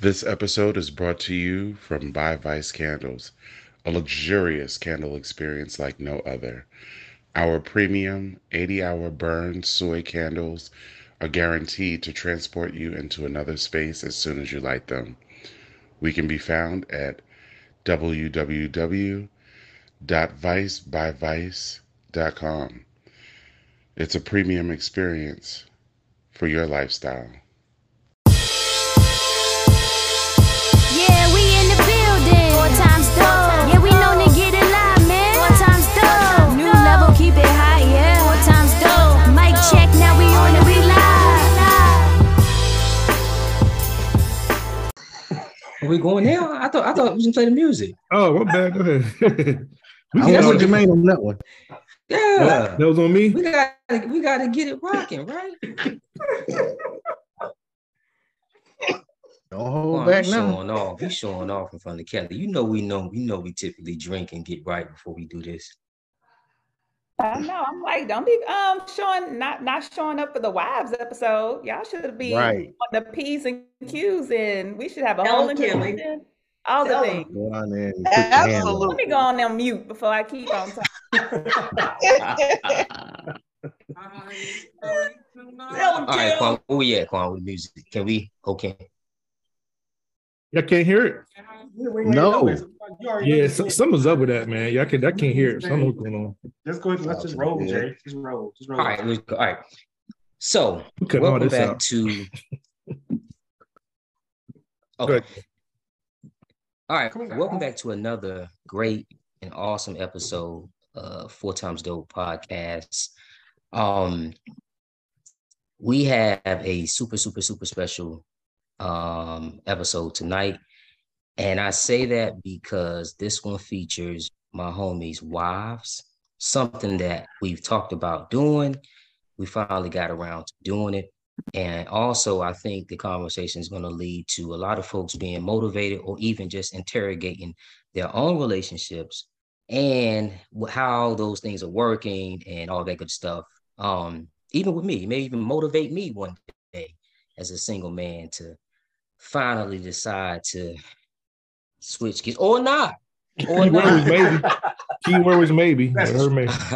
This episode is brought to you from By Vice Candles, a luxurious candle experience like no other. Our premium 80 hour burn soy candles are guaranteed to transport you into another space as soon as you light them. We can be found at www.vicebyvice.com. It's a premium experience for your lifestyle. Four times dope. Yeah, we known to get it live, man. Four times dope. New level, keep it high, yeah. Four times dope. Mic check, now we on it, we live. Are we going now? I thought I thought we was gonna play the music. Oh, my bad. Go ahead. we I can was have with it. Jermaine on that one. Yeah. That was on me. We got we gotta get it rocking, right? Don't hold Quan, back you now. showing off. You showing off in front of Kelly. You know we know we know we typically drink and get right before we do this. I know. I'm like, don't be um showing not not showing up for the wives episode. Y'all should be Right. on the P's and Q's and we should have a Tell whole 'em, Kelly. introduction. All the things. Go on there and put your hand on Absolutely. Let me go on them mute before I keep on talking. Tell 'em, All right, Kelly. Quan, where we at, Quan, with music? Can we? Okay. Y'all can't hear it. No. Yeah, so, something's up with that, man. Y'all can I can't hear it. Something's going on. Let's go ahead. Let's just roll, Yeah. Jay. Just roll. Just roll. All right, let's go. All right. So We cut all welcome back out. to Go Okay. ahead. All right, welcome back to another great and awesome episode of Four Times Dope podcast. Um, we have a super, super, super special um episode tonight, and I say that because this one features my homies' wives, something that we've talked about doing. We finally got around to doing it. And also, I think the conversation is going to lead to a lot of folks being motivated or even just interrogating their own relationships and how those things are working and all that good stuff. Um, even with me, it may even motivate me one day as a single man to finally decide to switch gears or not. Or not. maybe. Keyword was maybe. Or maybe.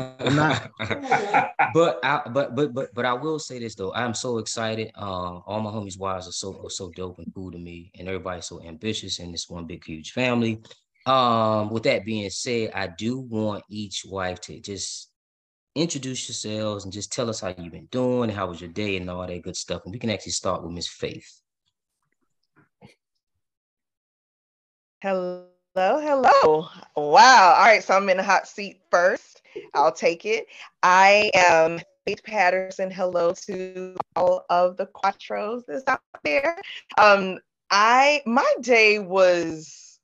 but I but but but but I will say this though. I'm so excited. Um, all my homies' wives are so are so dope and cool to me, and everybody's so ambitious in this one big huge family. Um, with that being said, I do want each wife to just introduce yourselves and just tell us how you've been doing, how was your day, and all that good stuff. And we can actually start with Miss Faith. Hello, hello. Wow. All right. So I'm in the hot seat first. I'll take it. I am Faith Patterson. Hello to all of the quattros that's out there. Um, I my day was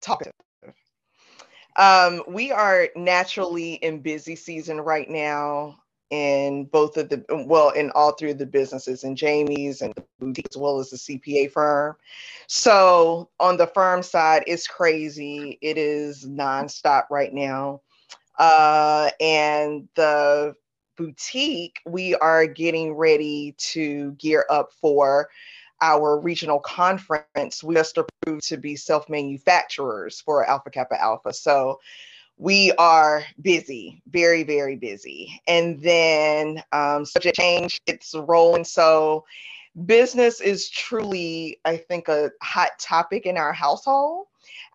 talkative. Um, we are naturally in busy season right now in both of the well in all three of the businesses in Jamie's and boutique as well as the CPA firm. So on the firm side, it's crazy. It is nonstop right now. Uh, and the boutique, we are getting ready to gear up for our regional conference. We just approved to be self-manufacturers for Alpha Kappa Alpha. So we are busy, very, very busy. And then um, subject change, it's rolling. So business is truly, I think, a hot topic in our household.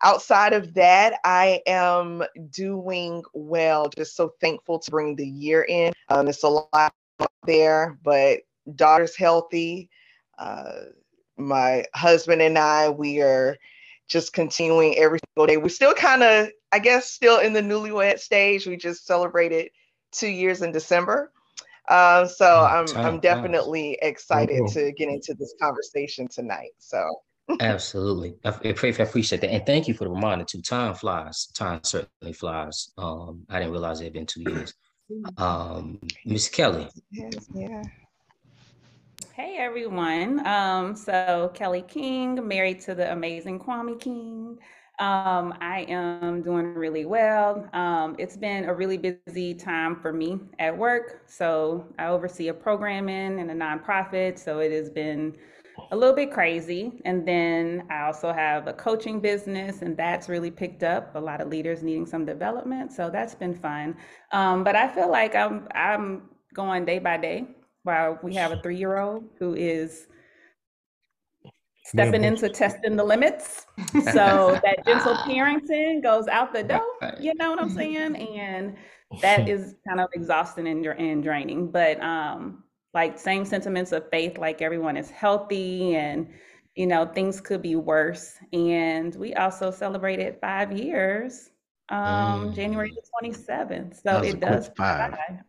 Outside of that, I am doing well. Just so thankful to bring the year in. Um, it's a lot there, but daughter's healthy. Uh, my husband and I, we are just continuing every single day. We're still kind of, I guess, still in the newlywed stage. We just celebrated two years in December. Um, so Mm, I'm time I'm definitely excited Oh. to get into this conversation tonight. So Absolutely. I, I appreciate that. And thank you for the reminder too. Time flies. Time certainly flies. Um, I didn't realize it had been two years. Um, Miss Kelly. yes, yeah. Hey everyone. Um, so Kelly King, married to the amazing Kwame King. Um, I am doing really well. Um, it's been a really busy time for me at work. So I oversee a programming and a nonprofit. So it has been a little bit crazy. And then I also have a coaching business, and that's really picked up. A lot of leaders needing some development. So that's been fun. Um, but I feel like I'm I'm going day by day. While we have a three year old who is stepping into testing the limits. So that gentle parenting goes out the door. You know what I'm saying? And that is kind of exhausting and, and draining. But um, like same sentiments of faith, like everyone is healthy and you know things could be worse. And we also celebrated five years, um, January the 27th. So it does five.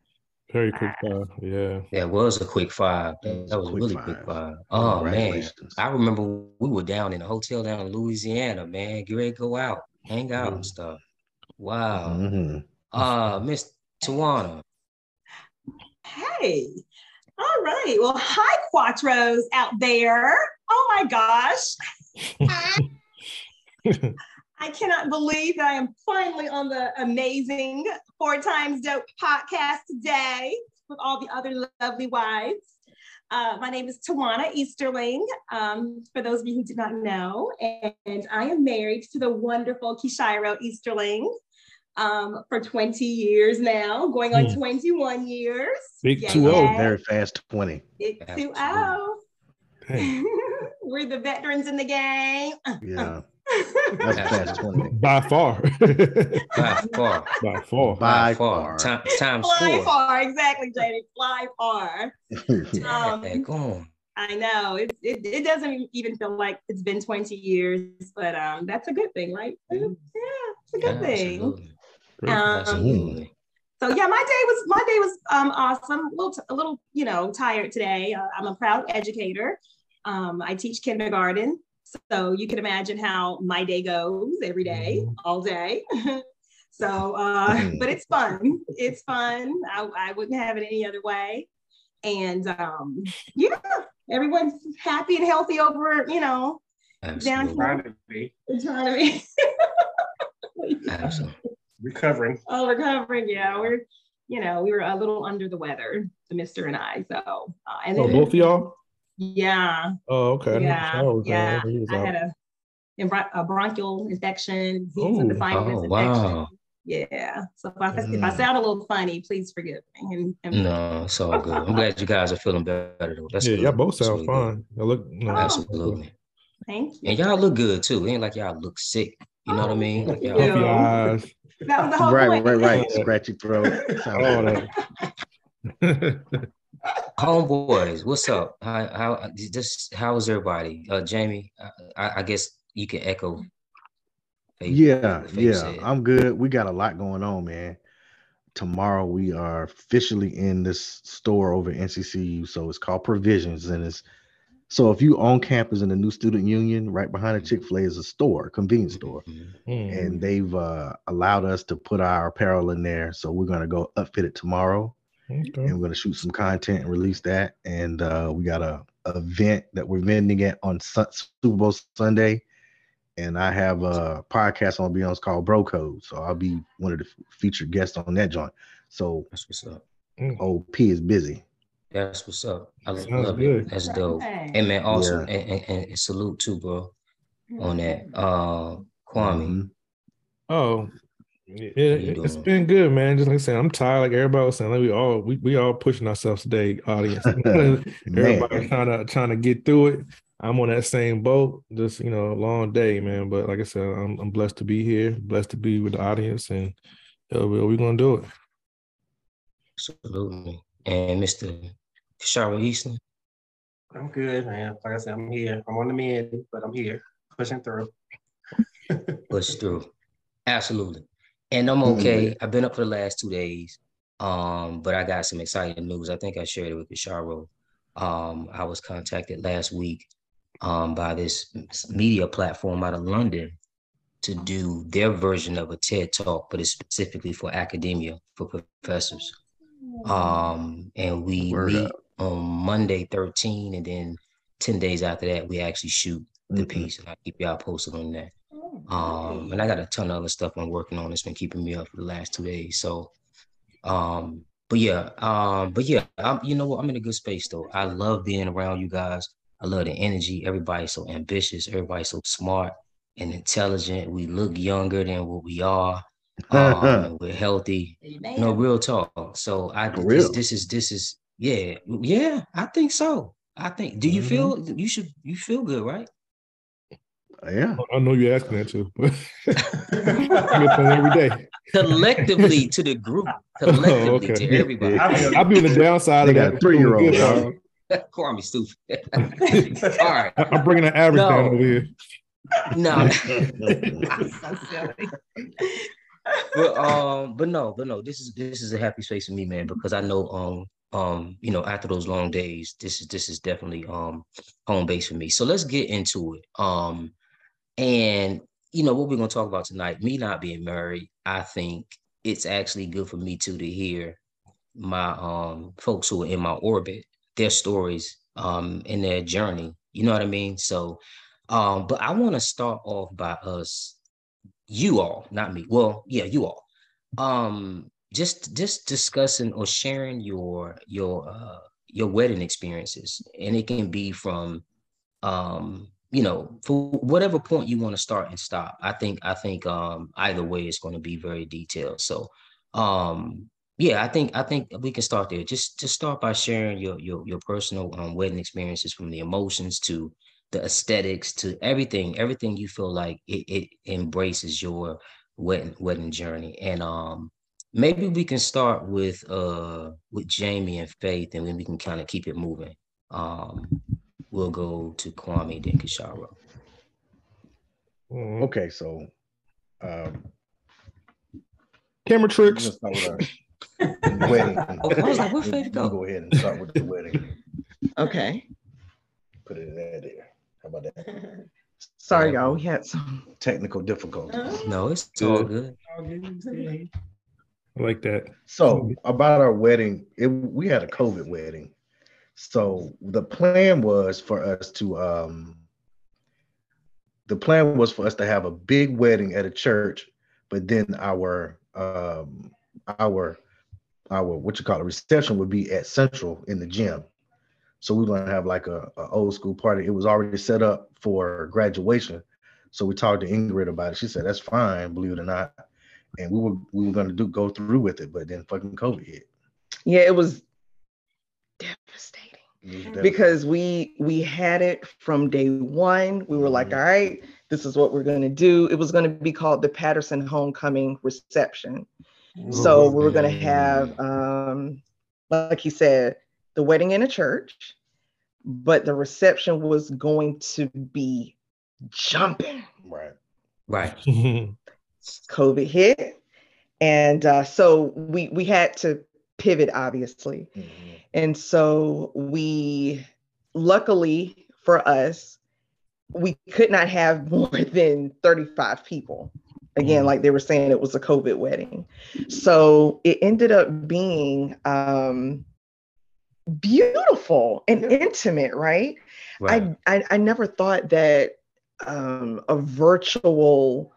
Very quick five. Yeah. That was a quick five. That was a quick really five. quick five. Oh man. I remember we were down in a hotel down in Louisiana, man. Get ready to go out, hang out Mm. and stuff. Wow. hmm Uh Miss Tawana. Hey, all right. Well, hi, Quattros out there. Oh my gosh. I cannot believe that I am finally on the amazing Four Times Dope podcast today with all the other lovely wives. Uh, my name is Tawana Easterling, um, for those of you who did not know, and I am married to the wonderful Kishiro Easterling um, for 20 years now, going on Hmm. 21 years. Big Yeah, 2-0. yeah. Very fast 20. Big Absolutely. 2-0. Dang. We're the veterans in the game. Yeah. That's fast 20. By far. By far. By far. By By far. far. Time, times Fly four. far, exactly, Jamie. Fly far. Yeah, Um, go on. I know it, it, it doesn't even feel like it's been 20 years, but um, that's a good thing, right? Yeah, it's a good thing. Absolutely. Um, Absolutely. So yeah, my day was my day was um, awesome. A little, t- a little, you know, tired today. Uh, I'm a proud educator. Um, I teach kindergarten, so you can imagine how my day goes every day, all day. so, uh, but it's fun. It's fun. I, I wouldn't have it any other way. And um, yeah, everyone's happy and healthy over, you know, down Absolutely. here Trying to be in Tournament. Absolutely. recovering. Oh, recovering. Yeah, we're, you know, we were a little under the weather, the Mister and I. So, uh, and Oh, then, both of y'all? Yeah, Oh, okay. I didn't know yeah, Charles was yeah. out. He was I had a, a bron- a bronchial infection, heat and Ooh. sinus Oh, infection. wow. Yeah. So if I, if I Mm. sound a little funny, please forgive me. And, and No, it's all good. I'm glad you guys are feeling better though. That's yeah, good. y'all both sound really fine. Y'all look. you know, Absolutely. thank you. And y'all look good too. It ain't like y'all look sick. You know what I mean? Like y'all, Yeah. Puffy eyes. That was the whole Right, point. right, right. Scratchy throat. Sounds All that. homeboys, what's up? How how just how is everybody? Uh Jamie, I, I I guess you can echo. Faith- Yeah, Faith yeah. said. I'm good. We got a lot going on, man. Tomorrow we are officially in this store over at NCCU. So it's called Provisions. And it's so if you on campus in the new student union, right behind the Chick-fil-A is a store, convenience store. Mhm. Mm. and they've uh, allowed us to put our apparel in there. So we're gonna go upfit it tomorrow, Okay. and we're gonna shoot some content and release that. And uh, we got a, a event that we're vending at on Sun- Super Bowl Sunday, and I have a podcast on be on it's called Bro Code. So I'll be one of the featured guests on that joint. So That's what's up. old P is busy. That's what's up. I Sounds love good. it. That's dope. Hey. Hey man, also Yeah. and, and, and salute too, bro, on that. Uh Kwame. Mhm. Oh, it, you it, has been good, man. Just like I said, I'm tired. Like everybody was saying, like we all we, we all pushing ourselves today, audience. Everybody trying to trying to get through it. I'm on that same boat. Just you know, a long day, man. But like I said, I'm I'm blessed to be here, blessed to be with the audience, and uh, we we gonna do it. Absolutely. And Mr. Kishara Easton. I'm good, man. Like I said, I'm here. I'm on the mend, but I'm here, pushing through. push through. Absolutely. And I'm okay. I've been up for the last two days. Um, but I got some exciting news. I think I shared it with Kisharo. Um, I was contacted last week um by this media platform out of London to do their version of a TED talk, but it's specifically for academia, for professors. Um, and we Word meet up. on Monday 13, and then 10 days after that, we actually shoot the Mhm. piece, and I'll keep y'all posted on that. Um, and I got a ton of other stuff I'm working on. It's been keeping me up for the last two days. So, um, but yeah, um, but yeah, I'm, you know what? I'm in a good space though. I love being around you guys. I love the energy. Everybody's so ambitious. Everybody's so smart and intelligent. We look younger than what we are. Um, we're healthy. No real talk. So I this, this is this is yeah yeah. I think so. I think. Do you Mhm. feel you should you feel good right? Yeah. I know you're asking that too. I every day. Collectively to the group. Collectively Oh, okay. to everybody. I'll be on the downside They of got that. three-year-old, Good dog. Call me stupid. All right. I- I'm bringing an average down over here. No. So silly. but um, but no, but no, this is this is a happy space for me, man, because I know um um, you know, after those long days, this is this is definitely um home base for me. So let's get into it. Um, and you know what we're gonna talk about tonight. Me not being married, I think it's actually good for me too to hear my um folks who are in my orbit, their stories um in their journey. You know what I mean? So um, but I want to start off by us, you all, not me. Well, yeah, you all. Um, just just discussing or sharing your your uh your wedding experiences. And it can be from um, you know, for whatever point you want to start and stop. I think I think um either way it's going to be very detailed. So um yeah, I think I think we can start there. Just just start by sharing your your your personal um, wedding experiences from the emotions to the aesthetics to everything, everything you feel like it, it embraces your wedding wedding journey. And um maybe we can start with uh with Jamie and Faith and then we can kind of keep it moving. Um we'll go to Kwame then Kashara. Mhm. Okay, so um, Camera we're tricks. gonna start with our wedding. Oh, I was like, where Faith We'll go? go ahead and start with the wedding. Okay. Put it in there. there. How about that? Sorry, y'all. We had some. Technical difficulties. No, it's all good. I like that. So about our wedding, it, we had a COVID wedding. So the plan was for us to um the plan was for us to have a big wedding at a church, but then our um our our what you call a reception would be at Central in the gym. So we are gonna have like a, a old school party. It was already set up for graduation. So we talked to Ingrid about it. She said that's fine, believe it or not. And we were we were gonna do go through with it, but then fucking COVID hit. Yeah, It was devastating. Because we we had it from day one. We were like, Mhm. all right, this is what we're going to do. It was going to be called the Patterson Homecoming Reception. So we were going to have, um, like he said, the wedding in a church, but the reception was going to be jumping. right. Right. COVID hit, and uh, so we we had to pivot, obviously. Mhm. And so we, luckily for us, we could not have more than 35 people. Again, Mhm. like they were saying, it was a COVID wedding. So it ended up being um, beautiful and intimate, right? Right. I, I I never thought that um, a virtual.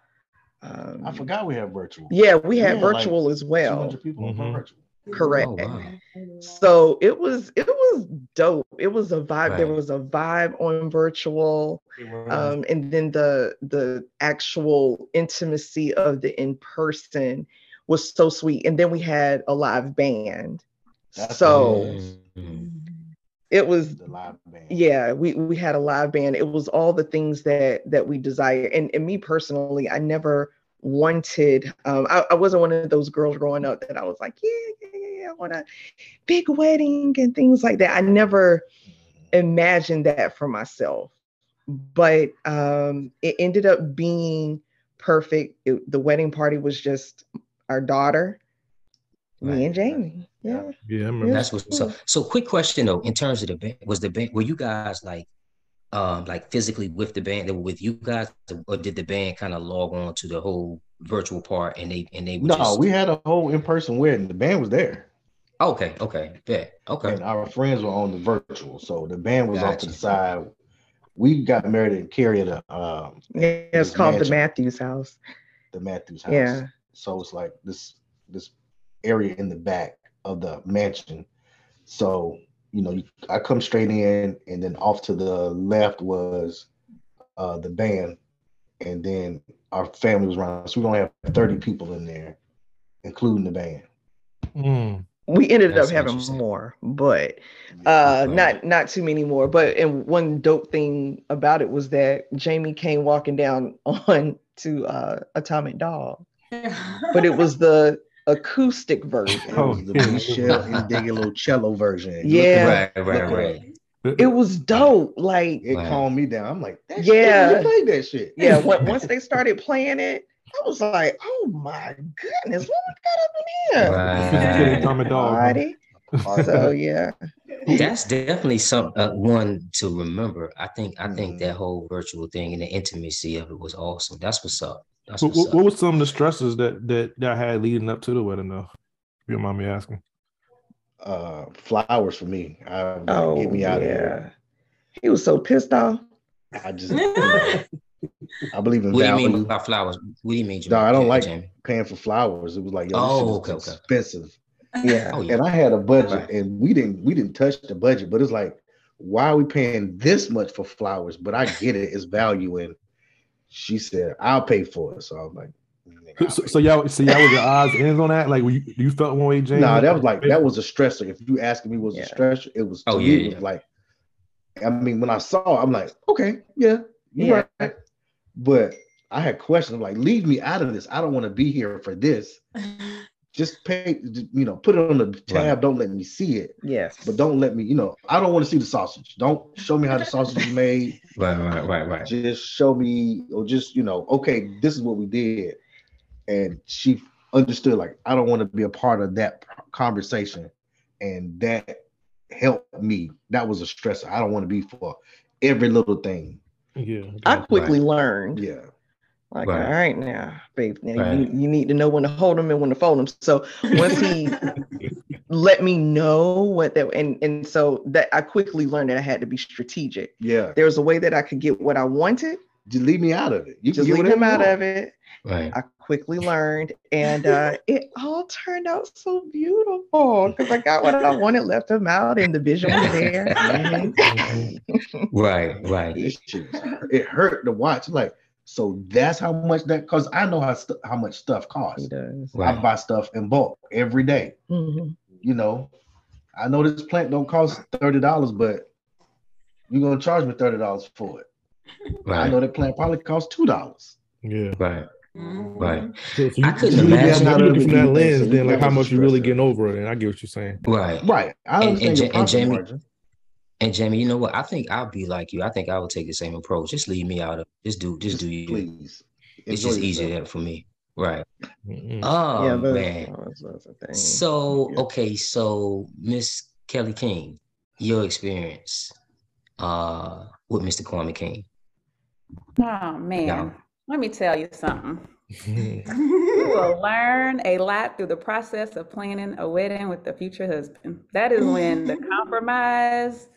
Um, I forgot we have virtual. Yeah, we had Yeah, like virtual as well. 200 people on Mhm. virtual. Correct. Oh, wow. So it was it was dope. It was a vibe. There was a vibe on virtual, um, and then the the actual intimacy of the in person was so sweet. And then we had a live band. That's so Mhm. it was The live band. yeah we we had a live band it was all the things that that we desire and, and me personally i never wanted um I, I wasn't one of those girls growing up that i was like yeah yeah yeah, yeah i want a big wedding and things like that. I never imagined that for myself but um it ended up being perfect. It- the wedding party was just our daughter me and jamie. Yeah. Yeah, I remember. That's what's up. So quick question though, in terms of the band, was the band were you guys like um like physically with the band they were with you guys or did the band kind of log on to the whole virtual part and they and they No, just we had a whole in-person wedding. The band was there. okay, okay, bet. Okay. And our friends were on the virtual. So the band was off to the side we got married in Cary at a um, Yeah, it's this called the. Matthews House. the Matthews house. Yeah. So it's like this this area in the back of the mansion. So you know, I come straight in, and then off to the left was uh, the band, and then our family was around. So we only have thirty people in there, including the band. Mm. We ended That's up having more, but uh Right. not not too many more. But and one dope thing about it was that Jamie came walking down on to uh Atomic Dog, but it was the acoustic version. It was the yeah. Michelle Indigalo cello version. Yeah. Right, right, right. It was dope. Like It Right. calmed me down. I'm like, that Yeah. shit, you played that shit. yeah, on- once they started playing it, I was like, oh my goodness, what we got up in here? Right. Atomic Dog, huh? Party. So yeah. That's definitely some uh, one to remember. I think I think Mhm. that whole virtual thing and the intimacy of it was awesome. That's what's up. That's What, what's what, what was some of the stresses that that that I had leading up to the wedding though? If you don't mind me asking. Uh, flowers for me. I, Oh get me out of yeah. here. He was so pissed off. I just, I believe in What do you mean by flowers? What do you mean? No, I don't like Jamie? paying for flowers. It was like, yo, Oh, shit is okay, okay. expensive. Yeah. Oh yeah. And I had a budget, Right. and we didn't we didn't touch the budget. But it's like, why are we paying this much for flowers? But I get it, it's value. And she said, I'll pay for it. So I'm like, So, so y'all, so y'all was your eyes ends on that? Like, were you, you felt one way, James? No, that was like that was a stressor. If you asking me, was Yeah. a stressor? It was. To Oh, me, yeah, it was yeah. like. I mean, when I saw, I'm like, okay, yeah, you Yeah. right. But I had questions. I'm like, leave me out of this. I don't want to be here for this. Just pay, you know, put it on the tab. Don't let me see it, Yes. but don't let me, you know, I don't want to see the sausage. Don't show me how the sausage is made. Right, right, right, right. Just show me, or just, you know, okay, this is what we did. And she understood, like, I don't want to be a part of that conversation. And that helped me. That was a stressor. I don't want to be for every little thing. yeah. I quickly learned. Yeah. Like, Right. all right now, babe, now Right. you, you need to know when to hold them and when to fold them. So once he let me know what that and and so that I quickly learned that I had to be strategic. Yeah. There was a way that I could get what I wanted, Just leave me out of it. You just leave him out you of it. Right. I quickly learned, and uh, it all turned out so beautiful because I got what I wanted, left him out, and the vision was there. Right, right. It hurt to watch. Like, so that's how much that because I know how st- how much stuff costs. does. I buy stuff in bulk every day. Mhm. You know, I know this plant don't cost thirty dollars, but you're gonna charge me thirty dollars for it. I know Right. that plant probably costs two dollars. Yeah. Right. Mhm. Right. So, so you, I couldn't you look at it- imagine- you look from that lens, then like how much you really getting over it, and I get what you're saying. Right. Right. I And- and understand and Jamie- margin. And Jamie, you know what? I think I'll be like you. I think I would take the same approach. Just leave me out of just do just, do you. please. It's Enjoy just yourself. easier for me. Right. Mm-mm. Oh yeah, those, man. those, those are things. So Yeah. okay, so Miss Kelly King, your experience uh with Mr. Kwame King. Oh man, Yeah. let me tell you something. Mm-hmm. You will learn a lot through the process of planning a wedding with the future husband. That is when the compromise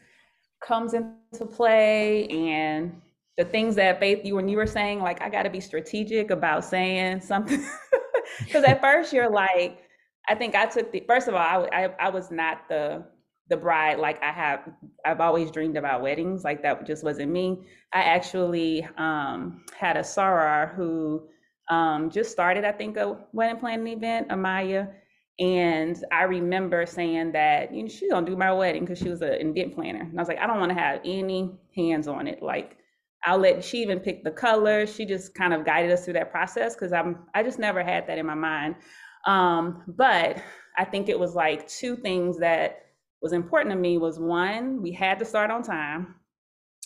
comes into play and the things that Faith you when you were saying like I got to be strategic about saying something because at first you're like I think I took the first of all I I was not the the bride like I have I've always dreamed about weddings like that just wasn't me. I actually um, had a soror who um, just started, I think, a wedding planning event, Amaya. And I remember saying that, you know, she's gonna do my wedding because she was an event planner. And I was like, I don't want to have any hands on it. Like, I'll let she even pick the colors. She just kind of guided us through that process because I'm I just never had that in my mind. Um, but I think it was like two things that was important to me was one, we had to start on time.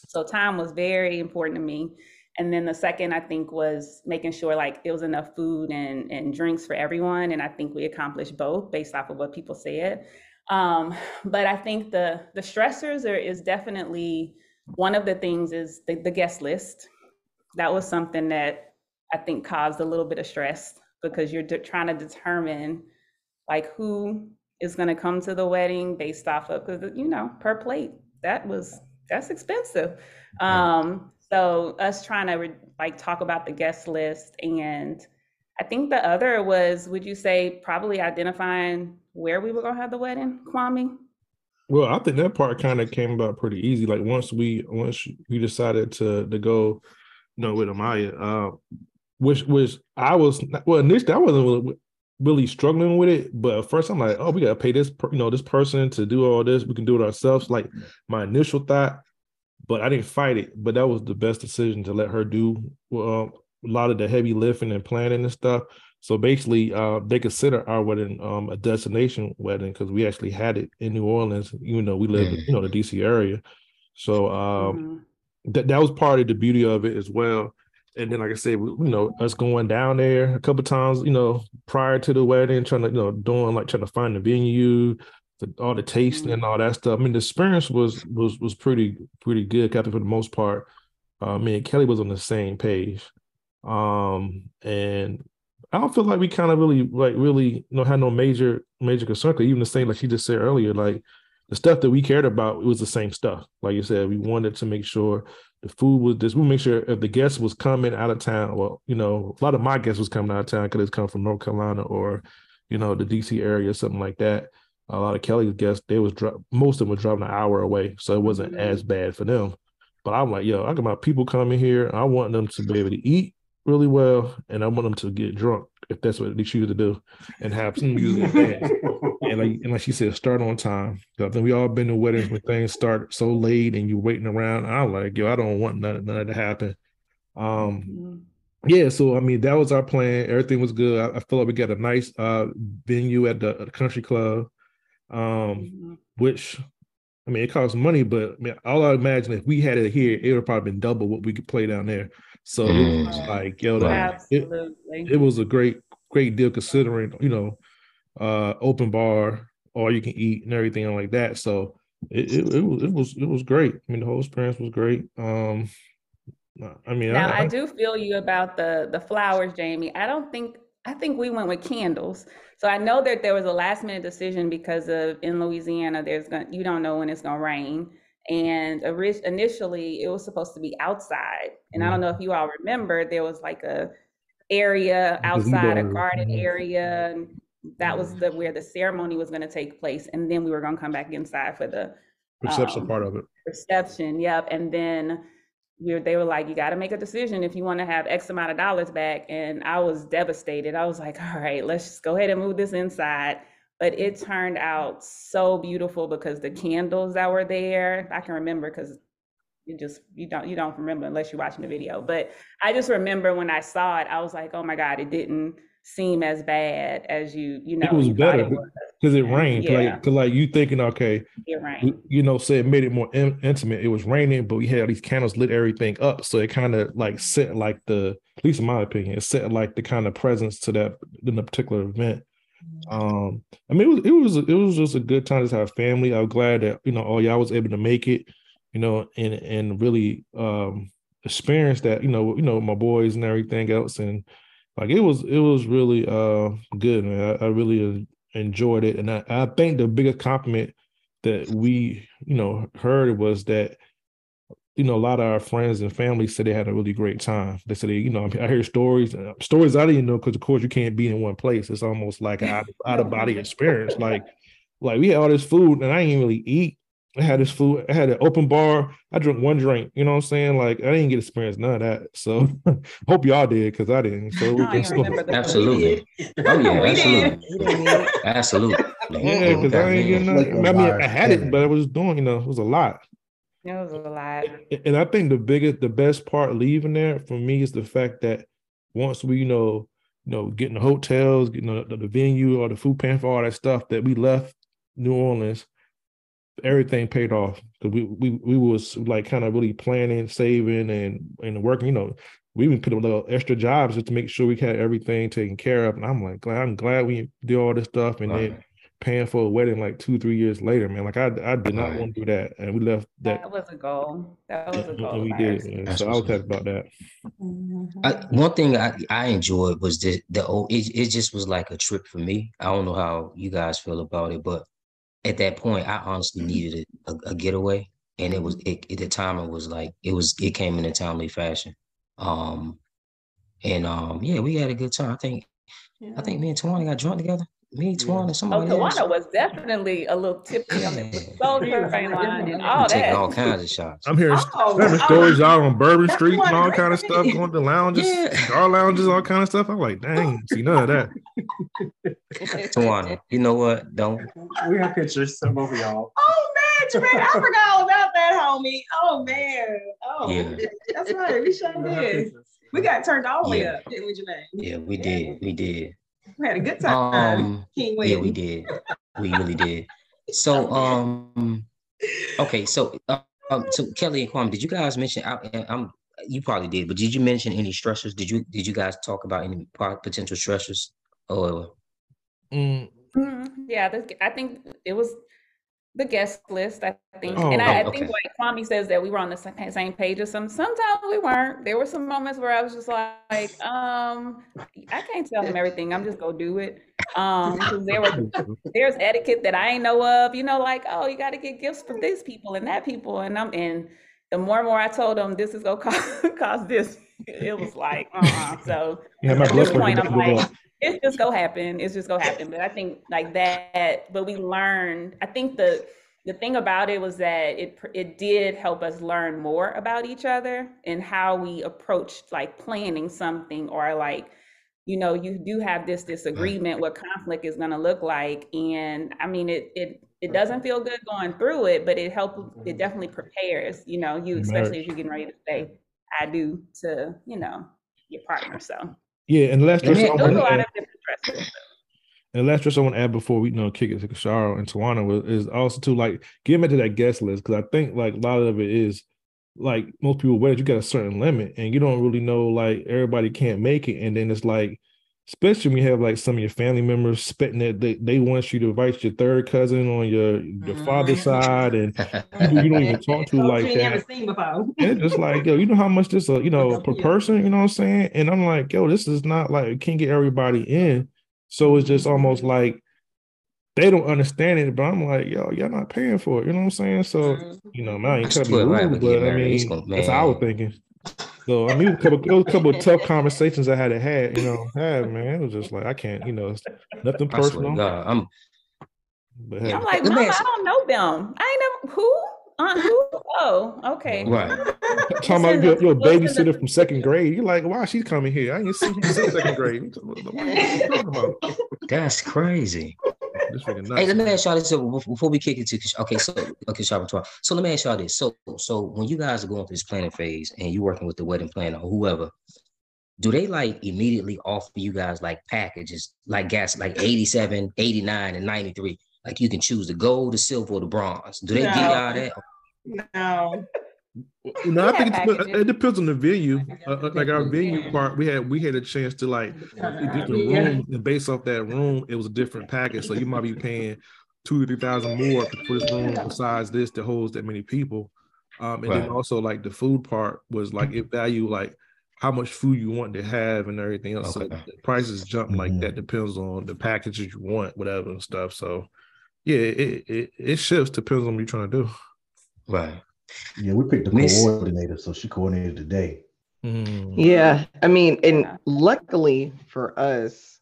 So time was very important to me. And then the second, I think, was making sure like there was enough food and, and drinks for everyone. And I think we accomplished both based off of what people said. Um, but I think the the stressors are is definitely one of the things is the, the guest list. That was something that I think caused a little bit of stress because you're de- trying to determine like who is going to come to the wedding based off of because you know per plate that was that's expensive. Um, so us trying to like talk about the guest list and I think the other was, would you say probably identifying where we were gonna have the wedding, Kwame? Well, I think that part kind of came about pretty easy. Like once we once we decided to to go, you know, with Amaya, uh, which which I was well initially I wasn't really, struggling with it, but first I'm like, oh, we gotta pay this per- you know this person to do all this. We can do it ourselves. Like my initial thought, but I didn't fight it. But that was the best decision to let her do uh, a lot of the heavy lifting and planning and stuff. So basically, uh, they consider our wedding um, a destination wedding because we actually had it in New Orleans, even though we live, in, you know, the DC area. So um, Mhm. that that was part of the beauty of it as well. And then, like I said, we, you know, us going down there a couple times, you know, prior to the wedding, trying to, you know, doing like trying to find the venue, the, all the tasting and all that stuff. I mean, the experience was was was pretty pretty good. Think for the most part, uh, me and Kelly was on the same page. Um, and I don't feel like we kind of really like really you know had no major major concern. even the same like she just said earlier, like the stuff that we cared about it was the same stuff. Like you said, we wanted to make sure the food was this. We make sure if the guest was coming out of town, well, you know, a lot of my guests was coming out of town because it's come from North Carolina or, you know, the DC area something like that. A lot of Kelly's guests, they was dri- most of them were driving an hour away, so it wasn't as bad for them. But I'm like, yo, I got my people coming here. I want them to be able to eat really well, and I want them to get drunk if that's what they choose to do, and have some music. and like, and like she said, start on time. I think we all been to weddings when things start so late and you're waiting around. I'm like, yo, I don't want none, none of that to happen. Um, Mhm. yeah, so I mean, that was our plan. Everything was good. I, I feel like we got a nice uh venue at the, at the country club. Um, Mhm. which I mean, it costs money, but I mean, all I imagine if we had it here, it would probably been double what we could play down there. So it was Mm. like, yo, that, it, it was a great, great deal considering, you know, uh, open bar, all you can eat and everything like that. So it, it, it was, it was, it was great. I mean, the whole experience was great. Um, I mean, Now, I, I do feel you about the the flowers, Jamie. I don't think I think we went with candles. So I know that there was a last minute decision because of in Louisiana, there's going to you don't know when it's going to rain. And initially, it was supposed to be outside. And I don't know if you all remember, there was like a area outside, a garden Mhm. area. And that was the where the ceremony was going to take place. And then we were going to come back inside for the reception um, part of it. reception. Yep. And then we were, they were like, you got to make a decision if you want to have X amount of dollars back. And I was devastated. I was like, all right, let's just go ahead and move this inside. But it turned out so beautiful because the candles that were there, I can remember because you just you don't you don't remember unless you're watching the video. But I just remember when I saw it, I was like, oh my God, it didn't seem as bad as you you know it was better because it rained. Yeah. Like, 'cause like you thinking, okay, It rained. you know, say it made it more in- intimate. It was raining, but we had all these candles lit everything up, so it kind of like set like the, at least in my opinion, it set like the kind of presence to that in a particular event. Um, I mean, it was it was it was just a good time to have family. I'm glad that you know all y'all was able to make it, you know, and and really um experience that, you know, you know, my boys and everything else, and like it was it was really uh good, man. I, I really uh, enjoyed it, and I, I think the biggest compliment that we you know heard was that you know a lot of our friends and family said they had a really great time. They said you know I hear stories uh, stories I didn't know because of course you can't be in one place. It's almost like an out, out of body experience. Like like we had all this food and I didn't really eat. I had this food. I had an open bar. I drank one drink. You know what I'm saying? Like I didn't get experience none of that. So hope y'all did because I didn't. So it was I just- don't remember the Absolutely. Oh yeah, absolutely. Absolutely. yeah, because I ain't getting nothing. Liquor I mean, I had it, but I was doing. You know, it was a lot. It was a lot. And I think the biggest, the best part leaving there for me is the fact that once we, you know, you know, getting the hotels, getting the, the venue or the food pantry, all that stuff, that we left New Orleans, everything paid off because we we we was like kind of really planning, saving, and and working. You know, we even put a little extra jobs just to make sure we had everything taken care of. And I'm like, glad I'm glad we did all this stuff, and then Right. paying for a wedding like two three years later, man. Like I I did not Right. want to do that, and we left that. That was a goal. That was a goal. and we did, ours. That's so I was what's happy about that. I, one thing I, I enjoyed was the the old it, it just was like a trip for me. I don't know how you guys feel about it, but at that point I honestly needed a, a, getaway. and it was it, it the it was like it was it came in a timely fashion. Um, and um, yeah, we had a good time. I think I think me and Tawana got drunk together. Me, Tawana, and Oh, somebody else. Tawana was definitely a little tipsy on the Yeah. Soul Train line and We all taking all kinds of shots. I'm hearing, Oh, hearing oh. Uh, stories y'all on Bourbon Street and all kind of stuff, going to lounges, Yeah. cigar lounges, all kind of stuff. I'm like, dang, see none of that. Tawana, you know what? Don't We have pictures of both of y'all. Oh man, Jermaine, I forgot all about that, homie. Oh man. Oh, Yeah. that's right. We sure We did. We got turned all the way up, didn't we, Jermaine? yeah, we did. We did. We had a good time. Um King yeah, we did. We really did. So um okay, so uh, um so Kelly and Kwame, did you guys mention I, I'm you probably did, but did you mention any stressors? Did you did you guys talk about any potential stressors? Or Mm, Mhm. Yeah, I think it was the guest list. I think, Oh, and I, I okay. think like Kwame says that we were on the same, same page as some. Sometimes we weren't. There were some moments where I was just like, um, I can't tell him everything. I'm just gonna do it. Um, 'cause there were there's etiquette that I ain't know of. You know, like oh, you got to get gifts from these people and that people, and I'm and the more and more I told them this is gonna cost, cost this, it was like, uh-uh. so yeah, my at this point, I'm like, up. it's just gonna happen. It's just gonna happen. But I think like that. But we learned. I think the the thing about it was that it it did help us learn more about each other and how we approached like planning something or like you know you do have this disagreement what conflict is going to look like and i mean it it it doesn't feel good going through it but it helps it definitely prepares you know you especially if you're getting ready to say i do to you know your partner so. Yeah, and last Let me- stress I there's a want to lot add, of different stresses and last stress I want to add before we you know kick it to Kashara and Tawana is also to like get into that guest list because I think like a lot of it is like most people weddings you got a certain limit and you don't really know like everybody can't make it and then it's like especially when you have like some of your family members spitting that they, they want you to invite your third cousin on your your father's mm-hmm. side and people you don't even talk to Folks like you ain't never that seen before. it's just like yo you know how much this uh, you know per person you know what I'm saying and I'm like yo this is not like can't get everybody in so it's just almost mm-hmm. like they don't understand it, but I'm like, yo, y'all not paying for it. You know what I'm saying? So, mm-hmm. you know, man, I ain't trying to be right, rude, but I mean, that's how I was thinking. So, I mean, a couple, it was a couple of tough conversations I had to have, you know, have, man. It was just like, I can't, you know, it's nothing I swear to personal. God, I'm But hey, I'm like, Let Mama, I don't know them. I ain't never who? Aunt who? Oh, okay. right. talking about your, your babysitter from second grade. You're like, why she's coming here? I ain't seen her since second grade. What are you talking about? That's crazy. Hey, let me nuts. ask y'all this so before we kick it to okay. So okay, Sharp Twa- So let me ask y'all this. So so when you guys are going through this planning phase and you're working with the wedding planner or whoever, do they like immediately offer you guys like packages like gas like 87, 89, and 93? Like you can choose the gold, the silver, or the bronze. Do they give No. y'all that? No. You know, I think have it's, it depends on the venue. Uh, uh, like our venue part, we had we had a chance to like see different Yeah. rooms, and based off that room, it was a different package. So you might be paying two to three thousand more for this room besides this that holds that many people. Um, and then also like the food part was like it value like how much food you want to have and everything else. So Okay. the prices jump like Mhm. that depends on the packages you want, whatever and stuff. So yeah, it it, it shifts depends on what you're trying to do. Right. Yeah, we picked the Miss- coordinator, so she coordinated the day. Mm. Yeah, I mean, and luckily for us,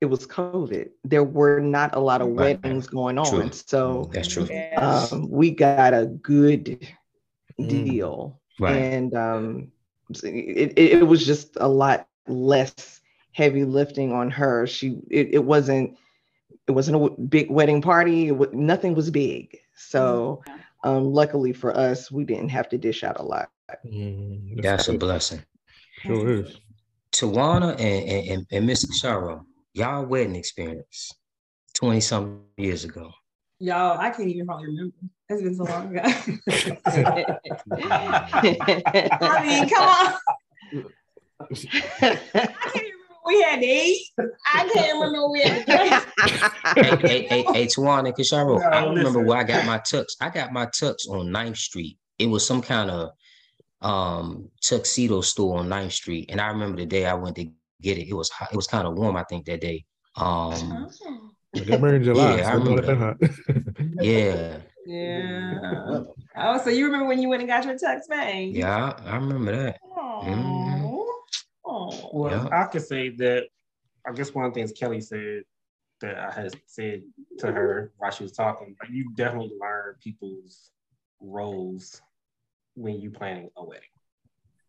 it was COVID. There were not a lot of Right. weddings going on, True. so That's true. Um, we got a good Mm. deal, Right. and um, it, it it was just a lot less heavy lifting on her. She it, it wasn't it wasn't a big wedding party. It nothing was big, so Yeah. Um, luckily for us, we didn't have to dish out a lot. Mm, That's a blessing. Sure is. Tawana and, and, and, and Miss Sharo, y'all wedding experience 20 something years ago. Y'all, I can't even probably remember. It's been so long ago. I mean, come on. I can't remember what we had to eat. I can't remember what we had to drink. hey, hey, hey, hey, Tawana and Kisharo, No, I remember listen. where I got my tux. I got my tux on 9th Street. It was some kind of um tuxedo store on 9th Street. And I remember the day I went to get it. It was hot. It was kind of warm, I think, that day. Um, I got married in July. Yeah, I so it's not remember yeah. Yeah. Oh, so you remember when you went and got your tux made? Yeah, I remember that. Oh. Well, Yeah. I could say that I guess one of the things Kelly said that I had said to her while she was talking, like you definitely learn people's roles when you're planning a wedding.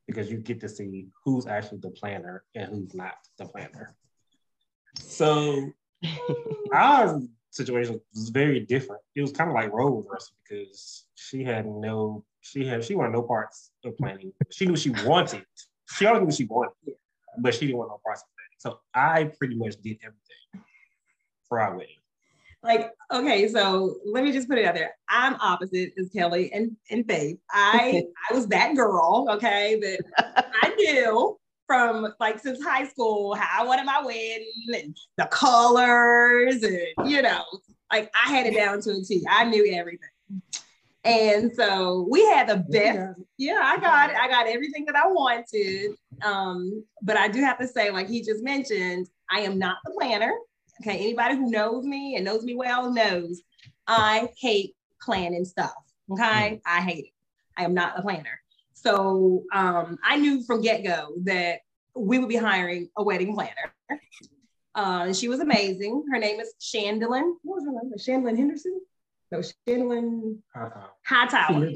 Because you get to see who's actually the planner and who's not the planner. So our situation was very different. It was kind of like role reversal because she had no, she had, she wanted no parts of planning. She knew she wanted. She already knew she wanted, but she didn't want no parts of planning. So I pretty much did everything for our wedding. Like, okay, so let me just put it out there. I'm opposite as Kelly and, and Faith. I I was that girl, okay, that I knew from like since high school how I wanted my wedding and the colors and you know, like I had it down to a T. I knew everything. And so we had the best. Yeah, I got it. I got everything that I wanted. Um, but I do have to say, like he just mentioned, I am not the planner. Okay, anybody who knows me and knows me well knows I hate planning stuff. Okay, I hate it. I am not a planner. So um, I knew from get go that we would be hiring a wedding planner. Uh, she was amazing. Her name is Shandlin. What was her name? Shandlin Henderson? No, Shandlin Hightower.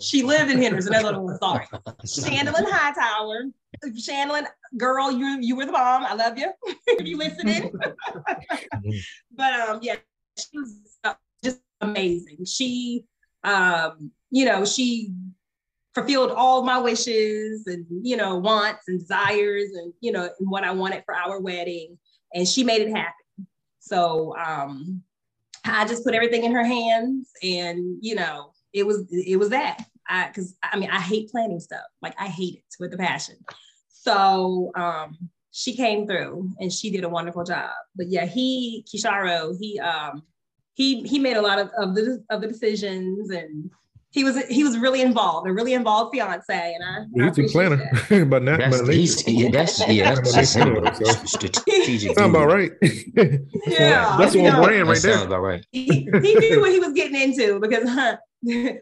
She lived in Henderson. That's what I'm sorry. Shandlin Hightower. Shandlin, girl, you you were the bomb. I love you. if you listening. but um, yeah, she was uh, just amazing. She um, you know, she fulfilled all my wishes and you know, wants and desires and you know, and what I wanted for our wedding. And she made it happen. So um I just put everything in her hands and you know, it was it was that. I because I mean I hate planning stuff. Like I hate it with a passion. So um she came through and she did a wonderful job. But yeah, he Kisharo, he um he he made a lot of, of the of the decisions and he was he was really involved, a really involved fiance, and I, I He's a planner, that. but not That's, but he's, yeah, that's yeah, that's just him. strategic. Sound about right. Yeah, That's what one know, brand right sounds there. about right. he, he knew what he was getting into because huh,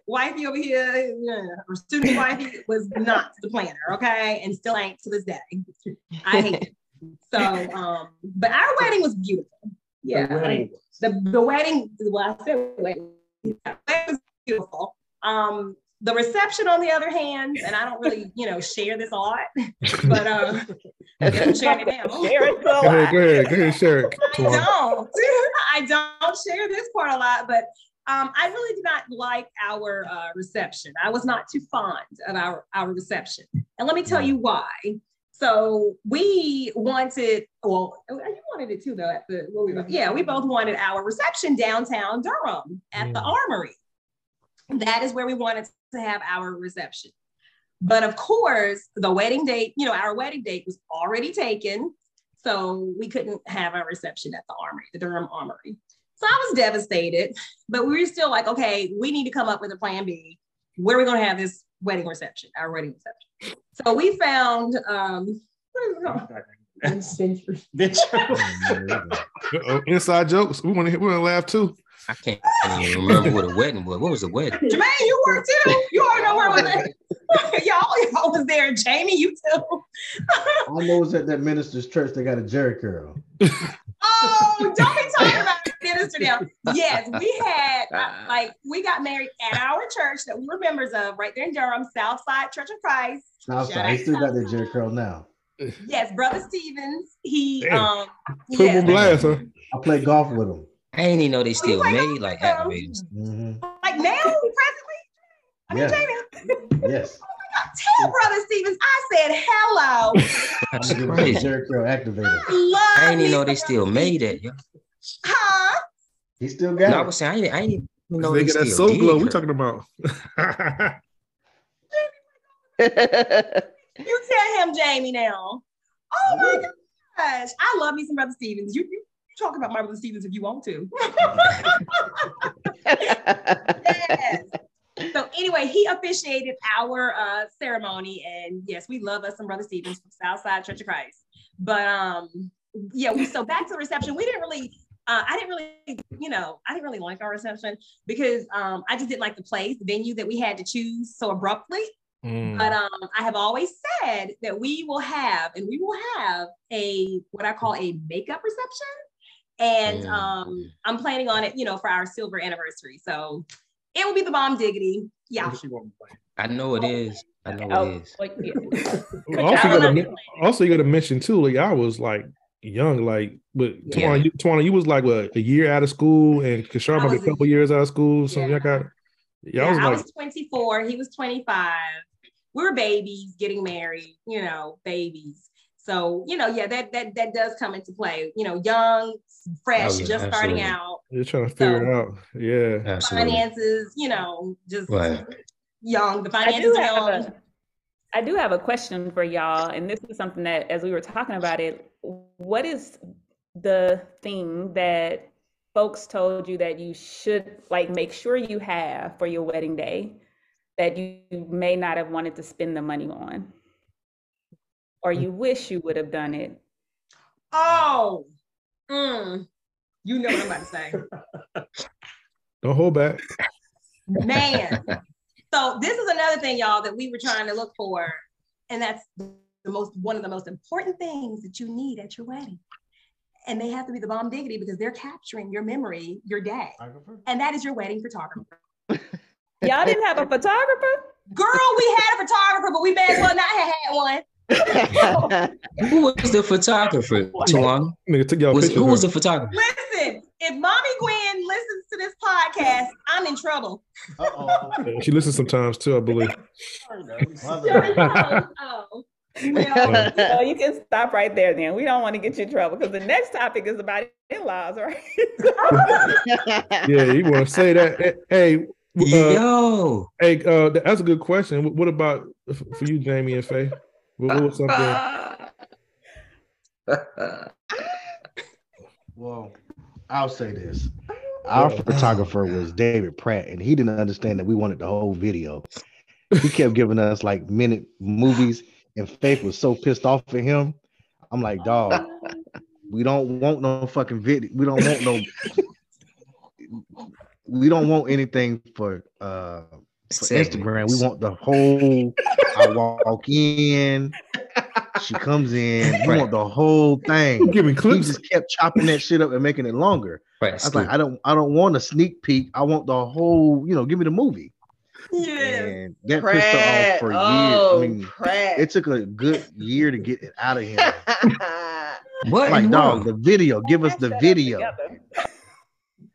wifey over here, yeah, or student wifey was not the planner, okay, and still ain't to this day. I hate it. So, um, but our wedding was beautiful. Yeah, The wedding like, the the wedding. Well, I said wedding. The wedding was beautiful. Um, the reception, on the other hand, and I don't really, you know, share this a lot, but um, I'm sharing it now. Share it Go ahead, go ahead, go ahead, share it. I don't. I don't share this part a lot, but um, I really did not like our uh, reception. I was not too fond of our, our reception. And let me tell you why. So we wanted, well, oh, you wanted it too, though. At the, we, yeah, we both wanted our reception downtown Durham at the Armory. That is where we wanted to have our reception. But of course, the wedding date, you know, our wedding date was already taken. So we couldn't have our reception at the Armory, the Durham Armory. So I was devastated, but we were still like, okay, we need to come up with a plan B. Where are we going to have this wedding reception, our wedding reception? So we found, um, what is it called? Uh-oh, Inside jokes. We want to we want to laugh too. I can't even remember what a wedding was. What was a wedding? Jermaine, you were too. You already know where I was at. y'all, y'all was there. Jamie, you too. I know it's at that minister's church. They got a Jheri curl. Oh, don't be talking about minister now. Yes, we had uh, like we got married at our church that we were members of right there in Durham, Southside Church of Christ. Southside. He still got that Jheri curl now. Yes, brother Stevens. He Damn. um Put him yeah. blast, huh? I played golf with him. I ain't even know they Oh, still you play made like golf? activators. Mhm. like now presently. I mean, Yeah. Jamie, Yes. tell brother Stevens I said hello. I'm That's gonna give him some crazy. Jerry activator. Love I didn't even know they still Brother made Stevens. that. Yo. Huh? He still got No, I was saying I didn't, I didn't even know They they get that still Soul Glo. We talking about. You tell him, Jamie, now. Oh my gosh. I love me some Brother Stevens. You, you, you talk about my Brother Stevens if you want to. yes. So anyway, he officiated our uh, ceremony, and yes, we love us some Brother Stevens from Southside Church of Christ. But um, yeah, we so back to the reception. We didn't really uh, I didn't really, you know, I didn't really like our reception because um, I just didn't like the place, the venue that we had to choose so abruptly. Mm. But um, I have always said that we will have, and we will have a what I call a makeup reception, and Mm. um, I'm planning on it, you know, for our silver anniversary. So it will be the bomb diggity. Yeah. She won't play. I know it is. I know Oh, it is. like, yeah. also, you gotta, also, you got to mention too. Like I was like young, like but Yeah. Tawana, you, Tawana, you was like what a year out of school, and Kishar I might was a a- couple years out of school. So Yeah. y'all got, y'all Yeah, was I like, was 24. He was 25. We were babies getting married, you know, babies. So, you know, yeah, that that that does come into play. You know, young, fresh, Oh, yeah, just starting out, you're trying to figure it out. Yeah, Absolutely. finances, you know, just Right. young. The I finances do are young. a, I do have a question for y'all, and this is something that, as we were talking about it, what is the thing that folks told you that you should like make sure you have for your wedding day that you may not have wanted to spend the money on, or you mm. wish you would have done it? Oh, mm, you know what I'm about to say. don't hold back. Man. so this is another thing, y'all, that we were trying to look for. And that's the most one of the most important things that you need at your wedding. And they have to be the bomb diggity because they're capturing your memory, your day. And that is your wedding photographer. Y'all didn't have a photographer? Girl, we had a photographer, but we may as well not have had one. Who was the photographer, Tawana? Nigga took y'all Was, pictures. who was the photographer? Listen, if Mommy Gwen listens to this podcast, I'm in trouble. Yeah, She listens sometimes too, I believe. oh, well, So you can stop right there then. We don't want to get you in trouble because the next topic is about in-laws, right? Yeah, you want to say that? Hey, uh, Yo. hey, uh, that's a good question. What- What about f- for you, Jamie and Faye? What, what was something? Well, I'll say this. Our photographer was David Pratt, and he didn't understand that we wanted the whole video. He kept giving us like minute movies, and Faith was so pissed off at him. I'm like, dog, we don't want no fucking video. We don't want no. we don't want anything for uh for Instagram. We want the whole. I walk in. She comes in. We want the whole thing. Giving He clips. just kept chopping that shit up and making it longer. Right, I was like, I don't, I don't want a sneak peek. I want the whole, you know, give me the movie. yeah. And that pissed her off for Oh, years. I mean, Pratt. it took a good year to get it out of him. what? like, in the dog, the video. Give us the video.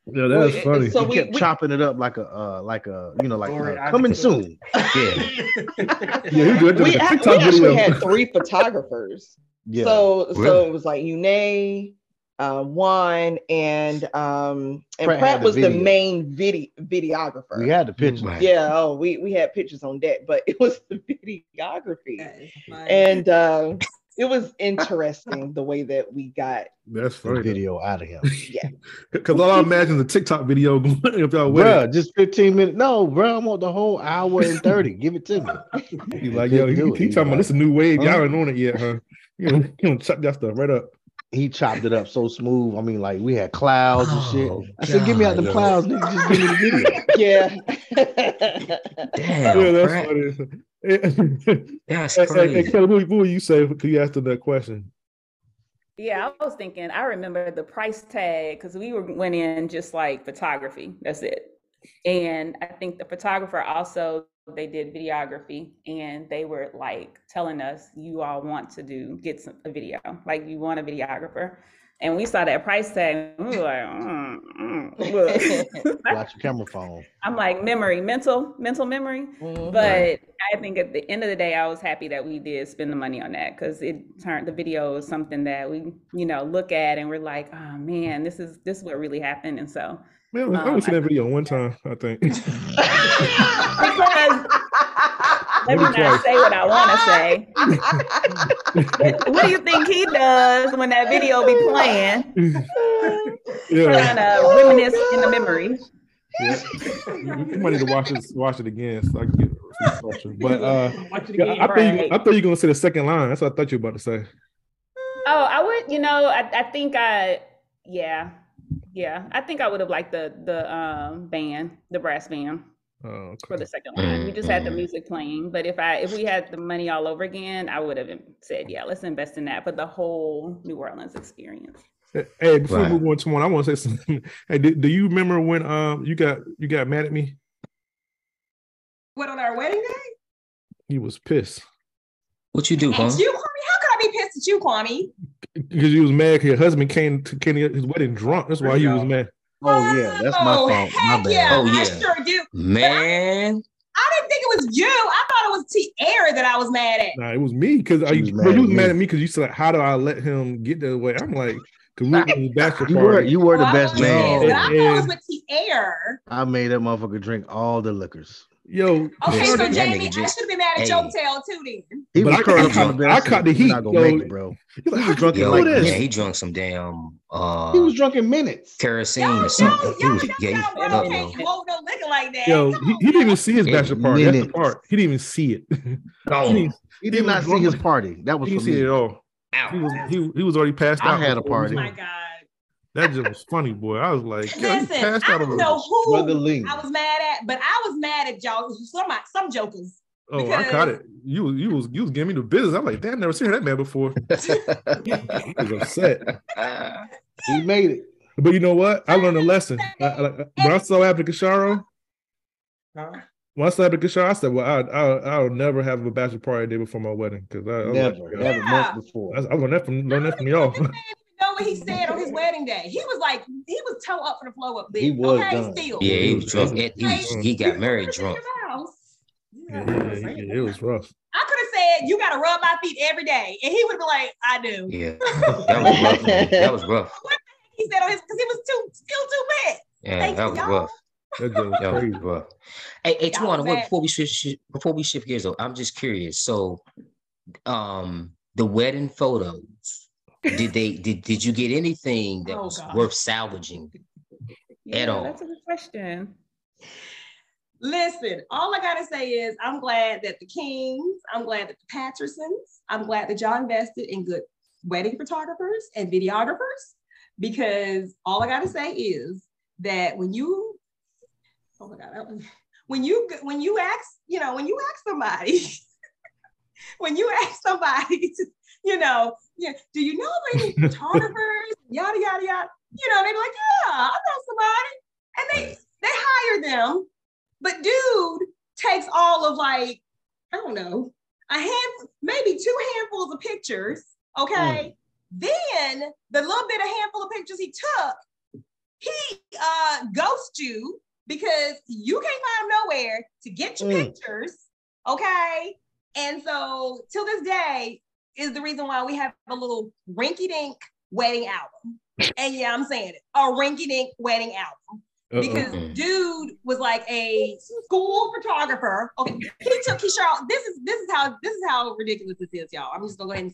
Together. Yeah, that was funny. so he we- kept we- chopping it up like a, uh, like a, you know, like Glory, uh, coming soon. Yeah. yeah, he good. we, The ha- we actually video. had three photographers. Yeah. So so it was like Une, uh, Juan, and um and Pratt Pratt, had the was the main video videographer. we had the picture. Right. yeah, oh, we we had pictures on deck, but it was the videography, That is funny. and uh, it was interesting the way that we got. That's The funny. video out of him. Yeah, because all I imagine the TikTok video going if y'all wait. Just 15 minutes. No, bro, I want the whole hour and 30. Give it to me. He's like, yo, he, he. He talking about this a new wave. Y'all ain't on it yet, huh? You know, you know, chop that stuff right up. he chopped it up so smooth. I mean, like we had clouds and shit. Oh, I said, "Give me out the God. clouds, nigga. Just give me the video." Yeah. Damn, yeah, that's Pratt. funny. Hey, That's hey, hey, crazy. Kelly, what, what would you say? Could you ask them that question? Yeah, I was thinking, I remember the price tag because we were went in just like photography. That's it. And I think the photographer also they did videography and they were like telling us you all want to do get some, a video, like you want a videographer. And we saw that price tag, and we were like, mm, mm. Watch your camera phone. I'm like memory, mental, mental memory. Mhm. But I think at the end of the day, I was happy that we did spend the money on that because it turned the video is something that we, you know, look at and we're like, oh man, this is this is what really happened. And so Man, I Um, only seen that video one time, I think. because let me not say what I want to say. what do you think he does when that video be playing? yeah. Trying to reminisce in the memory. yeah. You you might need to watch this, watch it again so I can get some instruction. But uh, Watch it again. I, I thought you, I thought you were gonna say the second line. That's what I thought you were about to say. Oh, I would, you know, I, I think I, yeah, Yeah, I think I would have liked the the um band, the brass band Oh, for okay. the second one. We just had the Mhm. music playing, but if I if we had the money all over again, I would have said, yeah, let's invest in that. But the whole New Orleans experience. Hey, before Right. we move on to one, I want to say something. Hey, do, do you remember when um you got you got mad at me? What on our wedding day? You was pissed What you do, huh? At you, Kwame? How could I be pissed at you, Kwame? because you was mad because your husband came to Kenny his wedding drunk. That's why he was mad. Oh yeah, that's my Oh, fault. My heck bad. Yeah, Oh, I yeah. sure do. Man, I didn't think it was you. I thought it was T Air that I was mad at. Nah, it was me because She you was was, mad you at was mad me. at me because you said, "How do I let him get that way?" I'm like, "Cause we in the bachelor You were you were the Well, best man. I was with T Air. I made that motherfucker drink all the liquors. Yo, Okay, so that Jamie, I should have been mad at Hey. Joe Tail too then. He But was I curling caught- on the bed. I caught the heat, not gonna yo." make it, bro. He was drunk in yo, like yeah, he drunk some damn uh He was drunk in minutes. kerosene Y'all, or y'all, something. He y'all, was, y'all, yeah, y'all, he, bro, uh, can't hold no liquor like that. Yo, Come he, on, he didn't even now. see his Yeah, bachelor party. That's the minutes. part. He didn't even see it. he gone didn't, He did was not see drunk. his party. That was he for didn't see it at me. all. out. He was he, he was already passed I out. had a before we party. Oh was my in. God. That just was funny, boy. I was like, Listen, I don't know who Struggling. I was mad at, but I was mad at y'all. Some some jokers. Oh, I caught because- it. You was you was you was giving me the business. I'm like, damn, I've never seen that man before. He was upset. He made it. But you know what? I learned a lesson. I, I, when I saw Abby Kasharo, Huh? when I saw Abby Kasharo, I said, well, I, I, I'll never have a bachelor party day before my wedding. Because I, I, Never, like, never Yeah. months before. I, I learned that from learned that from y'all. This man didn't know what he said on his wedding day. He was like, he was toe up for the flow up there. He was okay, done. still. Yeah, he was drunk. He, he, he got married drunk. been in your house. Yeah, yeah, yeah, it was rough. I could have said, you got to rub my feet every day. And he would have been like, I do. Yeah, that was rough. That was rough. He said on his, because he was too, still too bad. Yeah, Thank that you, was y'all. rough. That was That was crazy. rough. Hey, hey, Y'all Tawana, wait, before we switch shi- before we shift gears though, I'm just curious. So, um, the wedding photos, did they did did you get anything that Oh, was God. worth salvaging? Yeah, all. that's a good question. Listen, all I gotta say is I'm glad that the Kings, I'm glad that the Pattersons, I'm glad that y'all invested in good wedding photographers and videographers because all I gotta say is that when you, oh my God, when you when you ask, you know, when you ask somebody, when you ask somebody, to, you know, yeah, do you know of any photographers? yada yada yada. You know, they be like, yeah, I know somebody, and they they hire them but dude takes all of like, I don't know, a hand, maybe two handfuls of pictures. Okay. Then the little bit of handful of pictures he took, he uh ghosts you because you can't find him nowhere to get your Mm. pictures. Okay. And so till this day is the reason why we have a little rinky dink wedding album. And yeah, I'm saying it, a rinky dink wedding album Uh-oh. because dude was like a school photographer. Okay, he took Keisha. This is this is how this is how ridiculous this is, y'all. I'm just gonna go ahead and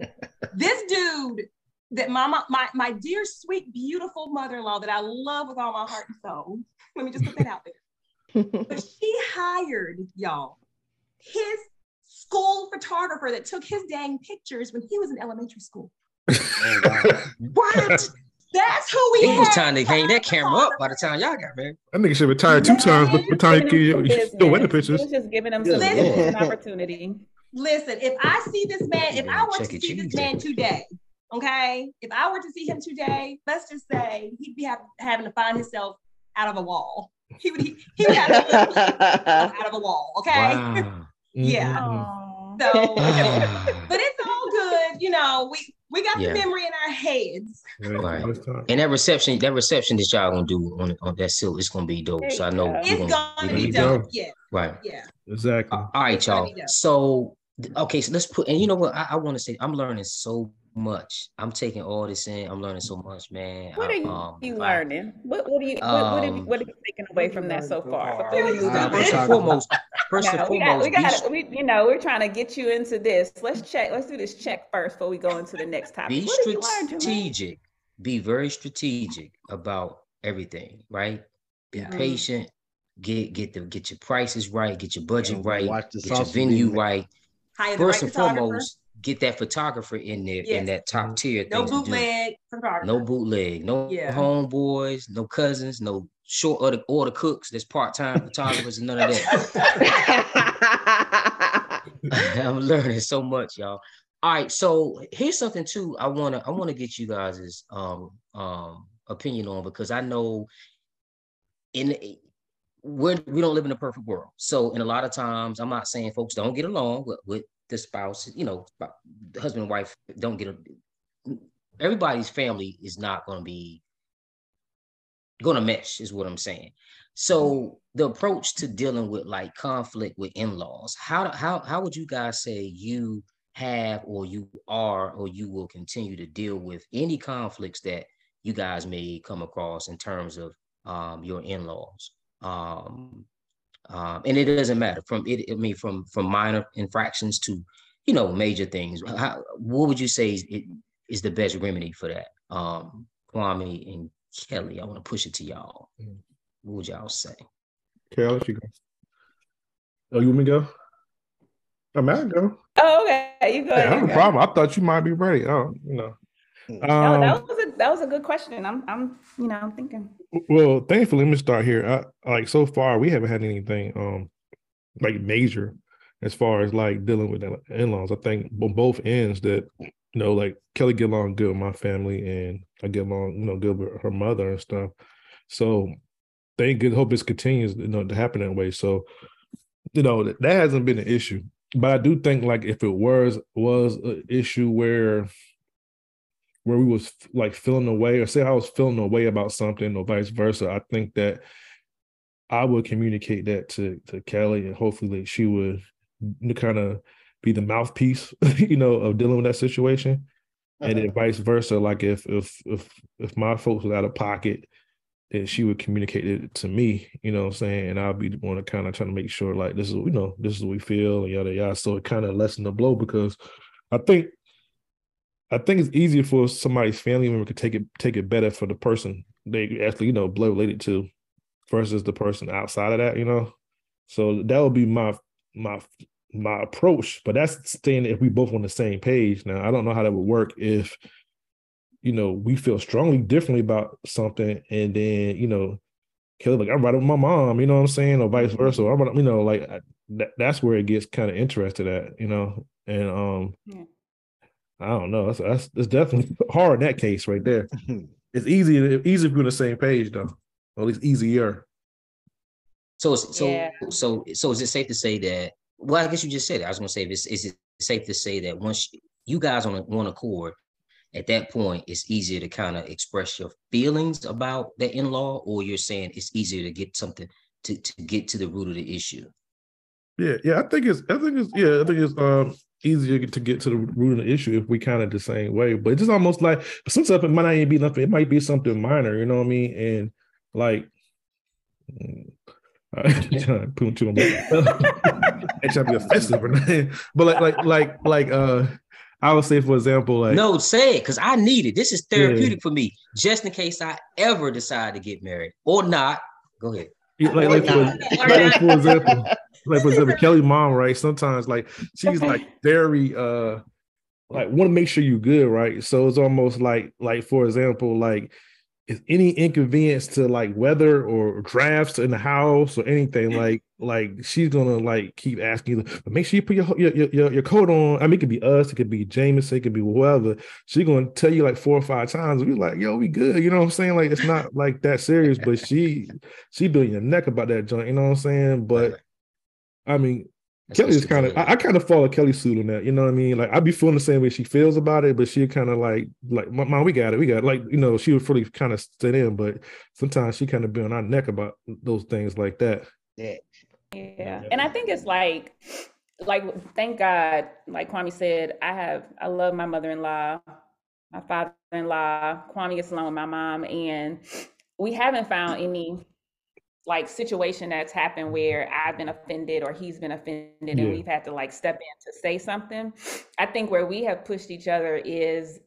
say this dude that mama, my my, my dear sweet beautiful mother-in-law that I love with all my heart and soul. Let me just put that out there. But she hired y'all his school photographer that took his dang pictures when he was in elementary school. What? That's who we He was had trying to hang that camera up by the time y'all got married. That nigga should retire two times, but by the time he can still wedding business. pictures. He was just giving him Good some Lord. opportunity. Listen, if I see this man, if I were to Check it, see this man today, okay, if I were to see him today, let's just say he'd be have, having to find himself out of a wall. He would he, he would have to lift himself out of a wall, okay? Wow. Yeah. Mhm. So, but it's all good, you know. We we got Yeah. the memory in our heads. Right. And that reception, that reception that y'all gonna do on, on that silk, it's gonna be dope. So I know There we're It's gonna, gonna be be dope. dope. Yeah, Right. yeah. Exactly. All right, It's y'all. So okay, so let's put and you know what I, I want to say I'm learning so much. I'm taking all this in. I'm learning so much, man. What are you, um, you learning? What what are you what, what have you Um, what have you taken away from that so so far? far? We Uh. First and foremost, first and No, we got foremost, we got we you know we're trying to get you into this. Let's check. Let's do this check first before we go into the next topic. be What have you learned, strategic be very strategic about everything right be Yeah. patient get get the get your prices right get your budget Yeah, right get your venue right Hire first right and foremost get that photographer in there in that top tier No things to do. bootleg photographer. No bootleg, no Yeah. homeboys, no cousins, no short order, order cooks. There's part-time photographers and none of that. I'm learning so much, y'all. All right, so here's something too. I wanna I wanna get you guys' um um opinion on because I know in we're, we don't live in a perfect world. So in a lot of times, I'm not saying folks don't get along with, with the spouse. You know, the husband and wife don't get. A, everybody's family is not going to be going to mesh, is what I'm saying. So the approach to dealing with like conflict with in-laws, how how how would you guys say you have or you are or you will continue to deal with any conflicts that you guys may come across in terms of um, your in-laws? um, um, and it doesn't matter from it. I mean, from from minor infractions to, you know, major things. How, what would you say is, it, is the best remedy for that? Um, Kwame and Kelly, I want to push it to y'all. Mm. What would y'all say? Kelly, let you go. Oh, you want me to go? I mean, I go. Oh, okay. You go. Yeah, I have a problem. I thought you might be ready. Oh, you know. No, Um, that was a that was a good question. I'm I'm you know I'm thinking. Well, thankfully, let me start here. I, like so far, we haven't had anything um like major as far as like dealing with the in-laws. I think on both ends that you know, like Kelly get along good with my family, and I get along you know good with her mother and stuff. So thank good. Hope this continues you know to happen that way. So you know that, that hasn't been an issue, but I do think like if it was was an issue where where we was like feeling away or say I was feeling away about something or vice versa, I think that I would communicate that to to Kelly and hopefully she would kind of be the mouthpiece, you know, of dealing with that situation. And then uh-huh. vice versa, like if if if if my folks was out of pocket, then she would communicate it to me, you know what I'm saying? And I'll be the one to kind of trying to make sure like this is you know, this is what we feel and yada yada. So it kind of lessen the blow because I think I think it's easier for somebody's family member to take it take it better for the person they actually you know blood related to versus the person outside of that you know? So that would be my my my approach but that's staying if we both on the same page. Now i don't know how that would work if you know we feel strongly differently about something and then you know Kelly like I'm right with my mom you know what I'm saying? Or vice versa I'm you know like I, that, that's where it gets kind of interested at you know? And um Yeah. I don't know. That's that's, that's definitely hard in that case right there. It's easy easy if you're on the same page though. Or at least easier. So, so, Yeah. so, so is it safe to say that? Well, I guess you just said it. I was going to say, is, is it safe to say that once you guys on a- one accord, at that point, it's easier to kind of express your feelings about the in-law, or you're saying it's easier to get something to to get to the root of the issue. Yeah, yeah. I think it's I think it's yeah, I think it's um easier to get to the root of the issue if we kind of the same way. But it's just almost like some stuff it might not even be nothing, it might be something minor, you know what I mean? And like trying to put too much trying to be offensive or nothing. But like like like like uh I would say for example, like No, say it because I need it. This is Yeah. therapeutic for me, just in case I ever decide to get married or not. Go ahead. Like, like, for, like for example, like for example, Kelly mom, right? Sometimes like she's like very uh like want to make sure you good, right? So it's almost like like for example, like is any inconvenience to like weather or drafts in the house or anything, like like she's gonna like keep asking you, but make sure you put your your, your- your your coat on. I mean, it could be us, it could be Jameson, it could be whoever. She's gonna tell you like four or five times. We like, yo, we good. You know what I'm saying? Like it's not like that serious, but she she building your neck about that joint. You know what I'm saying? But I mean, That's Kelly is kind of I, I kind of follow Kelly's suit on that. You know what I mean? Like I'd be feeling the same way she feels about it, but she kind of like like my mom, we got it, we got it. like you know she would fully kind of sit in, but sometimes she kind of be on our neck about those things like that. Yeah. Yeah. And I think it's like, like, thank God, like Kwame said, I have, I love my mother-in-law, my father-in-law. Kwame gets along with my mom, and we haven't found any like situation that's happened where I've been offended or he's been offended and we've had to like step in to say something. I think where we have pushed each other is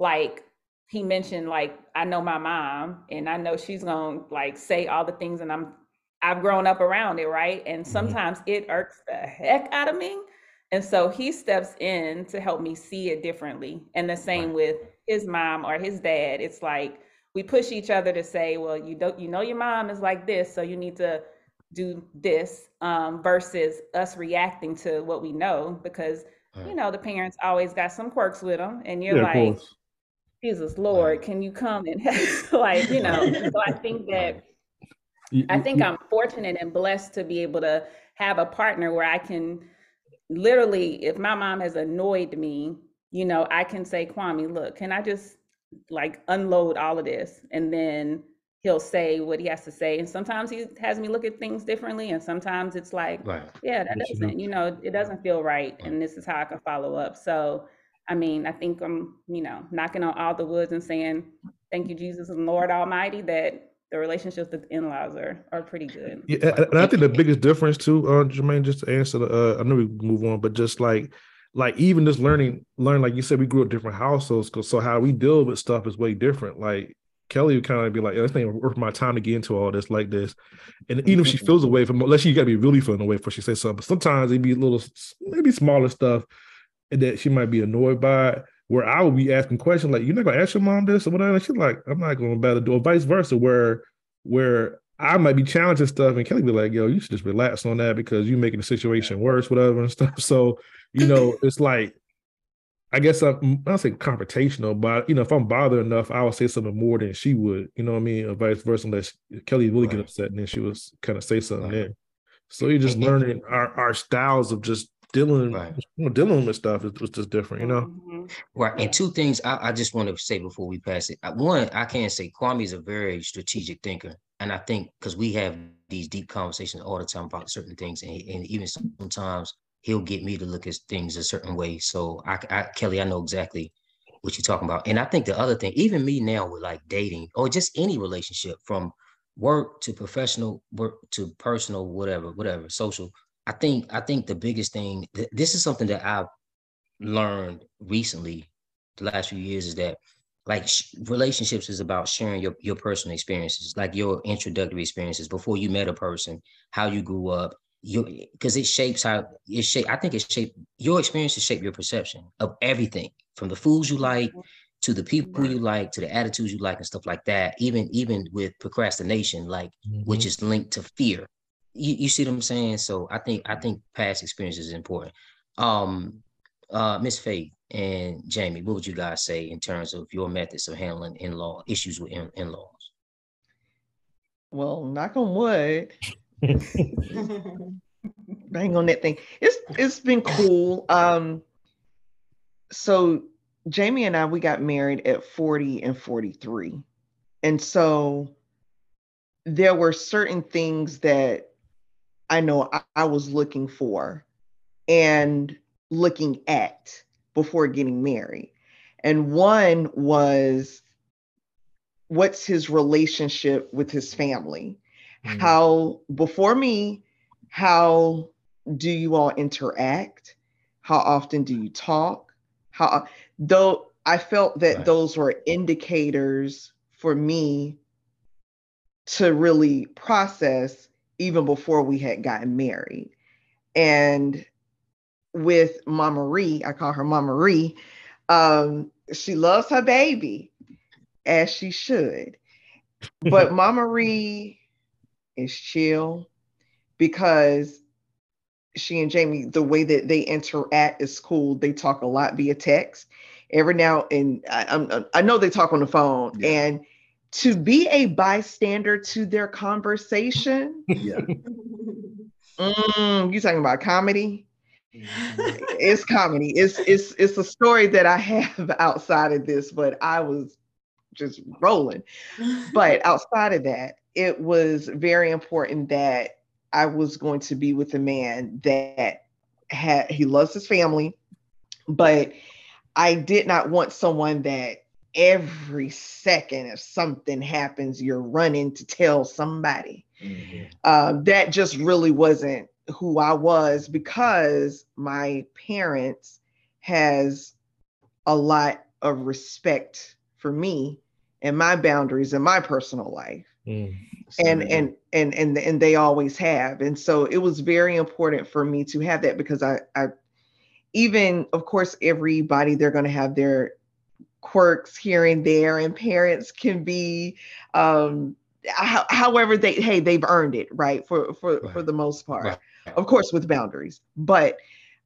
like he mentioned like I know my mom and I know she's going to like say all the things and I'm I've grown up around it, right? And mm-hmm. sometimes it irks the heck out of me And so he steps in to help me see it differently. And the same with his mom or his dad. It's like we push each other to say, well, you don't you know your mom is like this, so you need to do this um, versus us reacting to what we know because you know the parents always got some quirks with them and you're Yeah, like jesus lord can you come and like you know? So i think that I think I'm fortunate and blessed to be able to have a partner where I can literally, if my mom has annoyed me, you know, I can say, Kwame, look, can I just like unload all of this? And then he'll say what he has to say. And sometimes he has me look at things differently. And sometimes it's like, Right. yeah, that doesn't, you know, it doesn't feel right. And this is how I can follow up. So, I mean, I think I'm, you know, knocking on all the woods and saying, thank you, Jesus and Lord Almighty, that the relationships with in-laws are, are pretty good. Yeah, and- and I think the biggest difference too, uh, Jermaine, just to answer the, uh, I know we move on, but just like, like even just learning, learn, like you said, we grew up different households, so how we deal with stuff is way different. Like Kelly would kind of be like, "This ain't worth my time to get into all this like this," and even if she mm-hmm. feels away from, unless you got to be really feeling away before she says something. But sometimes it'd be a little, maybe smaller stuff that she might be annoyed by. Where I would be asking questions like, "You're not gonna ask your mom this or whatever," and she's like, "I'm not going to battle do," or vice versa, where where I might be challenging stuff, and Kelly be like, "Yo, you should just relax on that because you're making the situation worse, whatever and stuff." So you know, it's like, I guess I'm I say confrontational, but you know, if I'm bothered enough, I would say something more than she would. You know what I mean, or vice versa. Unless Kelly really get upset, and then she was kind of say something Right. there. So you're just learning our, our styles of just dealing, Right. you know, dealing with stuff is was just different, you know. Mhm. Right. And two things I, I just want to say before we pass it. One, I can't say Kwame is a very strategic thinker. And I think because we have these deep conversations all the time about certain things, and, and even sometimes he'll get me to look at things a certain way. So I, I Kelly, I know exactly what you're talking about. And I think the other thing, even me now with like dating or just any relationship from work to professional work to personal, whatever, whatever, social. I think I think the biggest thing, th- this is something that I've learned recently the last few years is that like sh- relationships is about sharing your, your personal experiences like your introductory experiences before you met a person how you grew up you because it shapes how it shape i think it shape your experiences shape your perception of everything from the foods you like to the people you like to the attitudes you like and stuff like that even even with procrastination like which is linked to fear. You, you see what i'm saying? So i think i think past experience is important. Um uh miss faith and jamie what would you guys say in terms of your methods of handling in-law issues with in- in-laws Well, knock on wood. bang on that thing. It's it's been cool. Um so Jamie and I we got married at 40 and 43. And so there were certain things that I know I, I was looking for and looking at before getting married. And one was what's his relationship with his family? Mm. How before me, how do you all interact? How often do you talk? How though I felt that Right. those were indicators for me to really process even before we had gotten married. And with Mama Marie, I call her Mama Marie, um, she loves her baby as she should. But Mama Marie is chill because she and Jamie, the way that they interact is cool. They talk a lot via text. Every now and I, I know they talk on the phone, Yeah. and to be a bystander to their conversation, Yeah. mm, you talking about comedy? it's comedy. It's it's it's a story that I have outside of this, but I was just rolling. But outside of that, it was very important that I was going to be with a man that had he loves his family, but I did not want someone that every second if something happens, you're running to tell somebody Mhm. uh, that just really wasn't who I was because my parents has a lot of respect for me and my boundaries in my personal life Mm. and and and and and they always have and so it was very important for me to have that because I I even of course everybody they're going to have their quirks here and there and parents can be um however they hey they've earned it right for for for the most part Right. Of course with boundaries but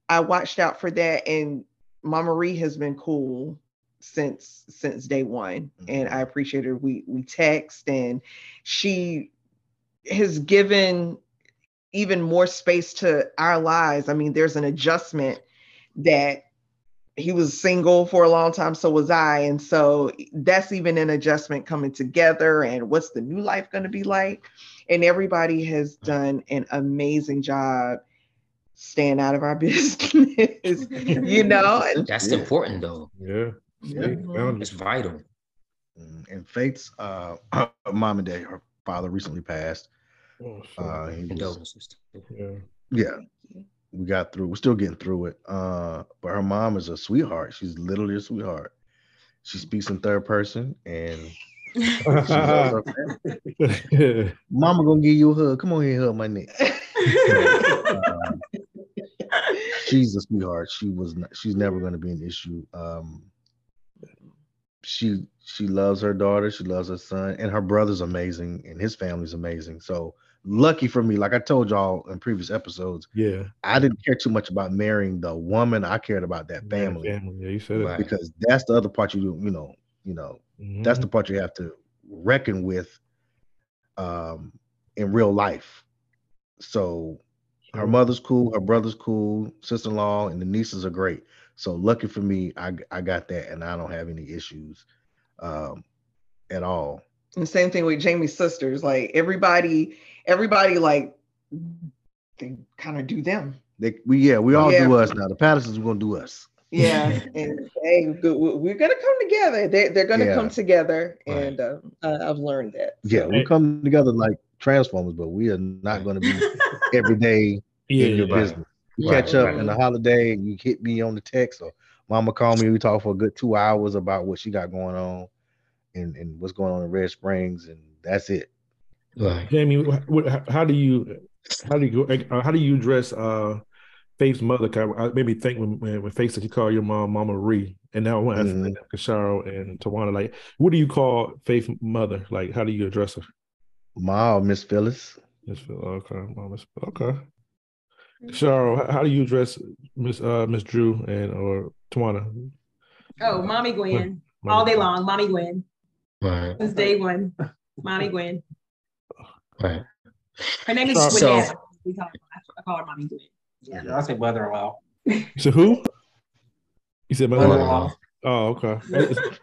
i watched out for that and mama Marie has been cool since since day one and mm-hmm. i appreciate her. We we text and she has given even more space to our lives. I mean there's an adjustment that he was single for a long time so was i and so that's even an adjustment coming together and what's the new life going to be like and everybody has done an amazing job staying out of our business you know That's Yeah. important though. Yeah. Yeah. Stay grounded. It's vital. Mm, And Faith's uh, mom and dad, her father recently passed. Oh, shit. Uh, he was- yeah. yeah, we got through. We're still getting through it. Uh, but her mom is a sweetheart. She's literally a sweetheart. She speaks in third person, and she loves her family. Mama gonna give you a hug. Come on here, hug my neck. Um, she's a sweetheart. She was. Not, she's never to be an issue. Um, she she loves her daughter. She loves her son, and her brother's amazing, and his family's amazing. So lucky for me, like I told y'all in previous episodes, yeah. I didn't care too much about marrying the woman. I cared about that Yeah, family family. Yeah, you said it. Because that's the other part you do. You know, you know, that's Mhm. the part you have to reckon with um in real life so her mother's cool her brother's cool sister-in-law and the nieces are great so lucky for me i i got that and i don't have any issues um at all And same thing with Jamie's sisters. Like everybody, everybody like they kind of do them. they we yeah we all Yeah. do us now the pattersons are gonna do us Yeah. and hey, we- we're gonna come together. They they're gonna Yeah. come together, Right. and uh, I- I've learned that. yeah we Hey. come together like transformers but we are not going to be every day Yeah, in your yeah. Right. business we Right, catch up right. in the holiday and you hit me on the text or mama call me we talk for a good two hours about what she got going on and, and what's going on in red springs and that's it Right. Jamie, what, how, how do you how do you uh, how do you address uh Faith's mother? I made me think when when, when Faith said you call your mom Mama Ree, and now I want to ask Mhm. Kasharo and Tawana, like, what do you call Faith's mother? Like, how do you address her? ma or miss phyllis Miss Phil, okay, Mama, okay. Kasharo, how, how do you address Miss uh Miss Drew and or Tawana? Oh, Mommy Gwen. Mama All day long. Mommy Gwen. Right. Since day one. Mommy Gwen. Right. Her name is So- Gwinnett. We call I call her Mommy Gwen. Yeah. Yeah, I say mother-in-law. So who? You said mother-in-law. Mother-in-law. Oh, okay.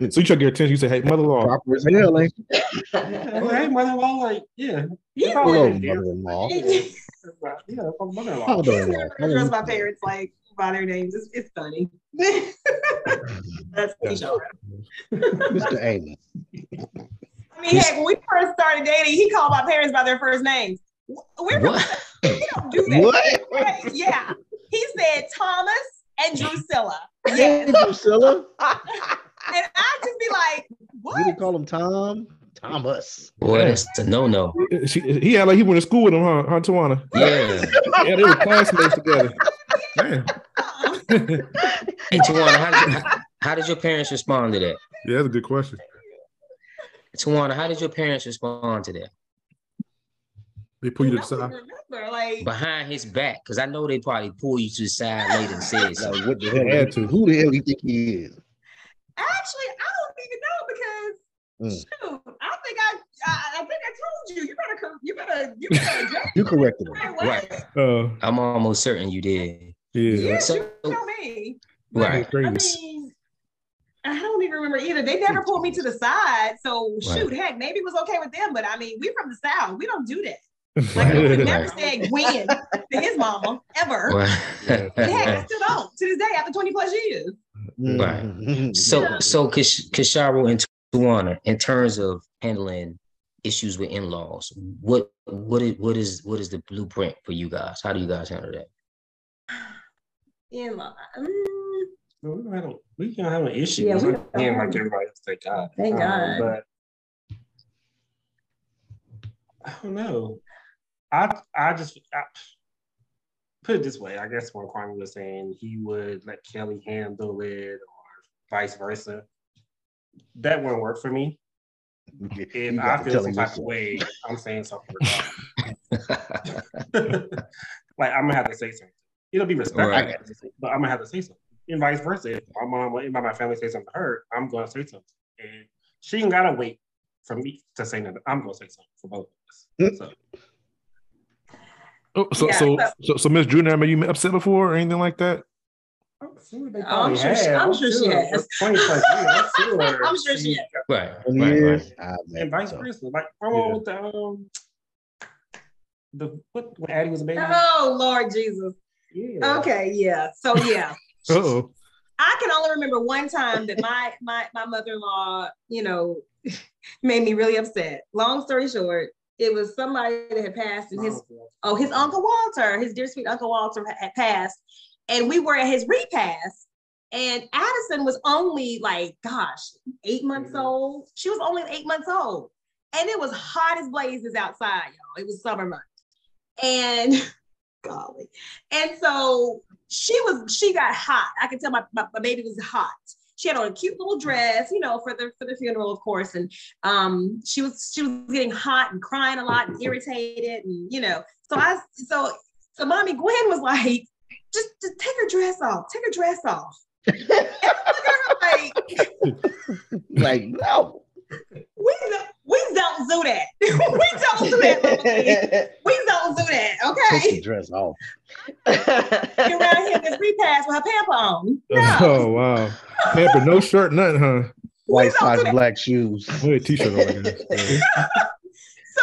so you try to get her attention. You say, "Hey, mother-in-law." proper as hell ain't? Well, hey, mother-in-law, like, yeah. Yeah. Hello mother-in-law Yeah, mother-in-law. He's mother-in-law never address my parents like by their names. It's, it's funny. That's Keyshawn. mr amos I mean, heck, when we first started dating, he called my parents by their first names. We're from, What? we don't do that. what Right, Yeah. He said Thomas and Drusilla. Yes. Drusilla? And I just be like, we what? didn't call him tom thomas Boy, that's a no-no. He had like he went to school with him, huh? Huh, Tawana? Yeah. Yeah, they were classmates together. Man. Hey, Tawana, how did, how, how did your parents respond to that? Yeah, that's a good question. Tawana, how did your parents respond to that? They pull you to the side. remember. Like, Behind his back, because I know they probably pull you to the side later and said like what the hell had to. who the hell do you think he is actually, I don't even know because Mm. shoot, I think I, I, I think I told you. You better, cor- you better, you better adjust you corrected him right Uh, I'm almost certain you did. yeah. Yeah, So- you tell me. Right. I mean, I don't even remember either. They never pulled me to the side. So Right. shoot, heck, maybe it was okay with them. But I mean, we from the South. We don't do that. Like Right, I would right. never say Gwen to his mama ever. Right. And heck, I still don't to this day after 20 plus years. Right. So, so Kish- Kisharo and Tawana, in terms of handling issues with in-laws, what what is what is what is the blueprint for you guys? How do you guys handle that? In law. Mm, No, we don't have, no- we don't have an issue. Yeah, we don't. Again, like everybody else, thank God. Thank Um, God. But I don't know. I I just I, put it this way, I guess when Kwame was saying he would let Kelly handle it or vice versa, that wouldn't work for me. If I feel some type of way, I'm saying something. like I'm gonna have to say something. It'll be respectful, Right. but I'm gonna have to say something. And vice versa. If my mom or anybody in my family say something to her, I'm gonna say something. And she ain't gotta wait for me to say nothing. I'm gonna say something for both of us. So Oh, so Yeah, so so- so, so Miss Junior, have you been upset before or anything like that? I'm sure they I'm sure she- have. I'm sure she has. For 20 plus years, I'm sure. She has. Right, right, right. I And vice versa. Like my mom with the um the what when Addie was a baby. Oh Lord Jesus. Yeah. Okay, yeah. So yeah. Uh-oh. I can only remember one time that my my my mother-in-law, you know, made me really upset. Long story short, it was somebody that had passed and his oh his uncle Walter, his dear sweet uncle Walter had- passed, and we were at his repast, and Addison was only like, gosh, eight months Mhm. old. She was only eight months old, and it was hot as blazes outside, y'all. It was summer months, and golly, and so she was she got hot. I could tell my, my, my baby was hot. She had on a cute little dress, you know, for the for the funeral, of course. And um, she was she was getting hot and crying a lot and irritated, and you know. So I so so mommy Gwen was like, just, just take her dress off, take her dress off. Like, Like no. We don't, we don't do that. we don't do that. Mama. We don't do that. Take the Okay. dress off. You're around here this repass with her pamper on. Oh, no. Oh wow. Pamper, no shirt, nothing, huh? White don't socks, that. black shoes. Only a t-shirt on there.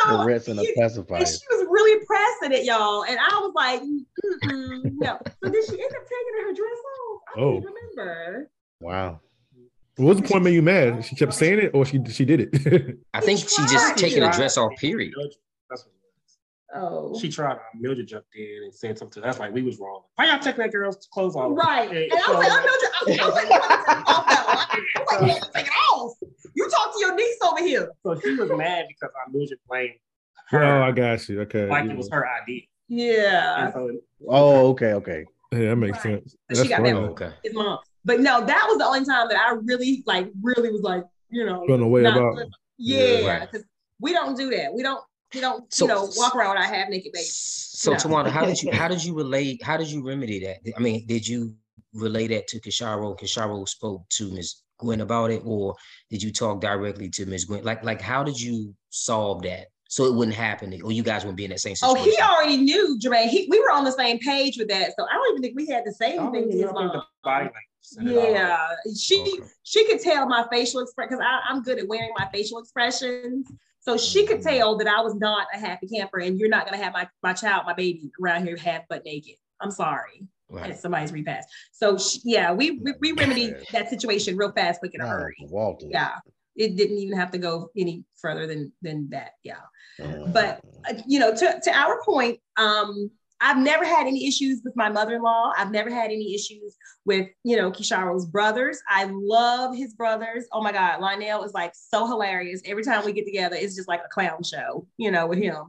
So The rest in a you- pacifier. And she was really pressing it, y'all. And I was like, Mm-mm, no. So did she end up taking her dress off? I Oh. don't remember. Wow. What was the point made you mad? She kept saying it or she she did it? I think she just taking a dress off, period. That's what it Oh. She tried. Mildred jumped in and said something. to us. That's like we was wrong. Why y'all taking that girl's clothes off? Right. And And I was like, I'm you. Oh, I was like, you want to take it off that one. I was like, you take it off. You talk to your niece over here. So she was mad because I Mildred blamed oh, I got you. Okay. like yeah. it was her idea. Yeah. And so Oh, okay, okay. Yeah, that makes Right. sense. So she got funny. mad. Oh, okay. His mom. But no, that was the only time that I really, like, really was like, you know, Going away not- about yeah, Right. because we don't do that. We don't, we don't, So- you know, walk around with our half naked babies. So No. Tawana, how did you how did you relate? How did you remedy that? I mean, did you relay that to Kisharo? Kisharo spoke to Ms. Gwen about it, or did you talk directly to Ms. Gwen? Like, like how did you solve that so it wouldn't happen, or you guys wouldn't be in that same situation. Oh, he already knew, Jermaine. He, we were on the same page with that, so I don't even think we had to say I don't anything to his know the mom. body language said it all. Yeah, she Okay. she could tell my facial expression because I'm good at wearing my facial expressions. So she could tell that I was not a happy camper, and you're not gonna have my my child, my baby, around here half butt naked. I'm sorry, Right. somebody's repast. So she, yeah, we we, we remedied that situation real fast, quick in a hurry. Walter. Yeah, it didn't even have to go any further than than that. Yeah. Uh, But uh, you know, to, to our point, um, I've never had any issues with my mother-in-law. I've never had any issues with, you know, Kisharo's brothers. I love his brothers. Oh my God, Lionel is like so hilarious. Every time we get together, it's just like a clown show, you know, with him.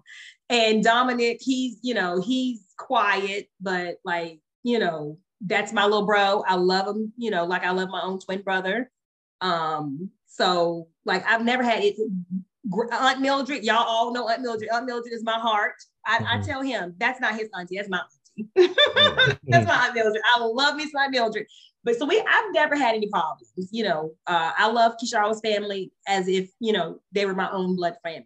And Dominic, he's, you know, he's quiet, but like, you know, that's my little bro. I love him, you know, like I love my own twin brother. Um, so like I've never had it. Aunt Mildred, y'all all know Aunt Mildred. Aunt Mildred is my heart. I, I Mhm. tell him that's not his auntie, that's my auntie. that's my Aunt Mildred. I love me some Aunt Mildred. But so we I've never had any problems. You know, uh, I love Kisharo's family as if, you know, they were my own blood family.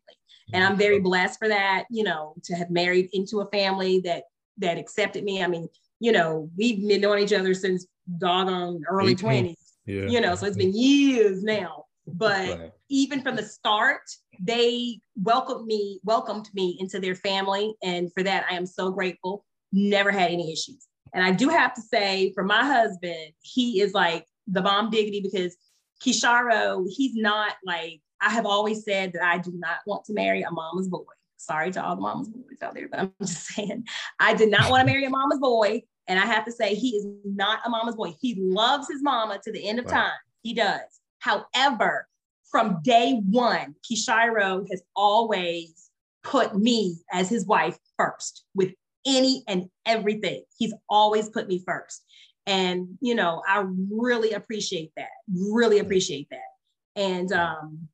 And I'm very blessed for that, you know, to have married into a family that that accepted me. I mean, you know, we've been knowing each other since doggone early 20s Yeah. you know, so it's been years now. But Right. even from the start, they welcomed me, welcomed me into their family. And for that, I am so grateful. Never had any issues. And I do have to say, for my husband, he is like the bomb diggity because Kisharo, he's not like, I have always said that I do not want to marry a mama's boy. Sorry to all the mama's boys out there, but I'm just saying, I did not want to marry a mama's boy. And I have to say, he is not a mama's boy. He loves his mama to the end of Right. time. He does. However, from day one, Kisharo has always put me as his wife first with any and everything. He's always put me first. And, you know, I really appreciate that. Really appreciate that. And um,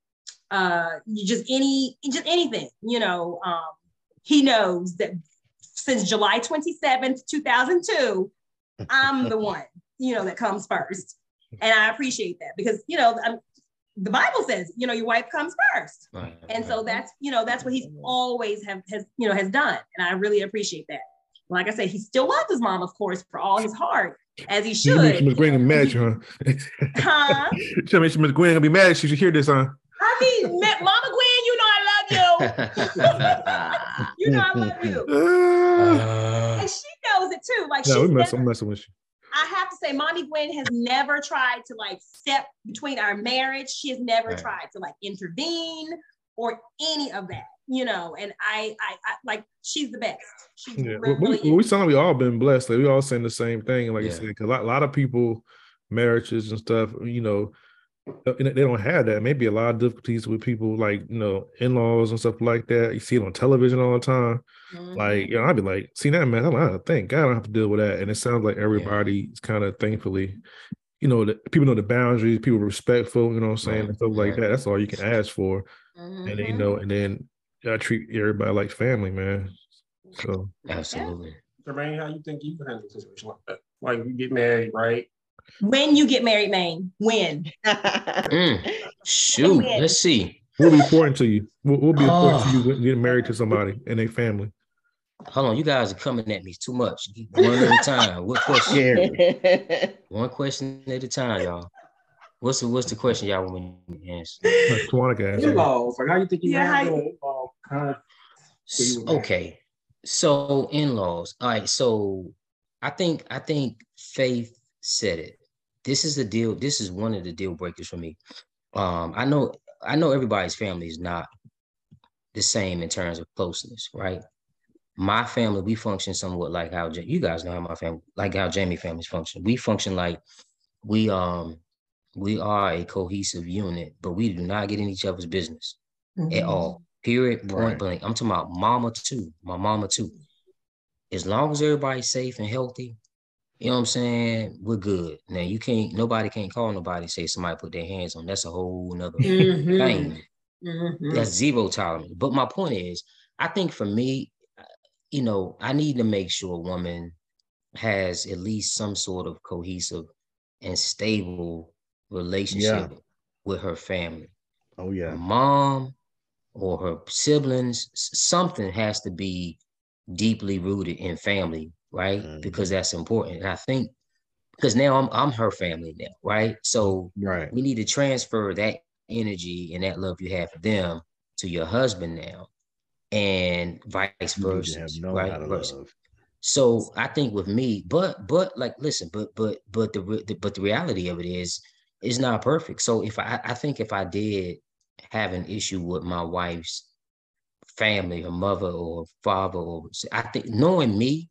uh, you just any, just anything, you know, um, he knows that since July 27th, 2002, I'm the one, you know, that comes first. And I appreciate that because, you know, I'm, the Bible says, you know, your wife comes first. Right, And so that's, you know, that's what he's always have has, you know, has done. And I really appreciate that. Like I said, he still loves his mom, of course, for all his heart, as he You mentioned Miss should. Gwen gonna be mad at you, huh? Huh? Tell me Miss Gwen gonna be mad at you. She hear this, huh? I mean, Ma- Mama Gwen, you know I love you. You know I love you. Uh, And she knows it too. Like no, we she's mess, never, I'm messing with you. I have to say, Mommy Gwen has never tried to like step between our marriage. She has never Right. tried to like intervene or any of that, you know. And I, I, I like she's the best. She's Yeah, we, really we, we sound like we all been blessed. Like we all saying the same thing. Like you Yeah. said, because a lot, a lot of people, marriages and stuff, you know, they don't have that. Maybe a lot of difficulties with people like you know in-laws and stuff like that. You see it on television all the time. Mhm. Like you know, I'd be like, see that man. I'm like, thank God I don't have to deal with that. And it sounds like everybody's kind of thankfully, you know, that people know the boundaries. People are respectful. You know what I'm saying? Right, And stuff like right. that. That's all you can ask for. And then, you Mhm. know, and then I treat everybody like family, man. So Absolutely. Jermaine, how you think you can handle a situation like that? Like you get married, right? When you get married, Maine, when? Mm, shoot, Amen. let's see. We'll be important to you? We'll, be important to Oh. you getting married to somebody and their family? Hold on, you guys are coming at me too much. One at a time. What question? Yeah. One question at a time, y'all. What's the what's the question y'all want me to answer? Like Tawana can answer. Like how you think you Yeah, how you- in-law conflict? S- you were married. Okay. So in-laws. All right. So I think I think Faith said it. This is the deal. This is one of the deal breakers for me. Um, I know I know everybody's family is not the same in terms of closeness, right? My family, we function somewhat like how you guys know how my family, like how Jamie families function. We function like we um we are a cohesive unit, but we do not get in each other's business at all. Period. Point Right. blank. I'm talking about mama too. My mama too. As long as everybody's safe and healthy, you know what I'm saying? We're good. Now you can't nobody can't call nobody and say somebody put their hands on. That's a whole nother Mhm. thing. Mhm. That's zero tolerance. But my point is, I think for me, uh, you know, I need to make sure a woman has at least some sort of cohesive and stable relationship with her family Oh her yeah. mom or her siblings, something has to be deeply rooted in family, right? Mhm. Because that's important. And I think because now I'm I'm her family now, right? So Right. we need to transfer that energy and that love you have for them to your husband now, and vice versa, known right? Versa. So I think with me, but but like listen, but but but the, the but the reality of it is it's not perfect. So if I I think if I did have an issue with my wife's family, her mother or father, or I think knowing me,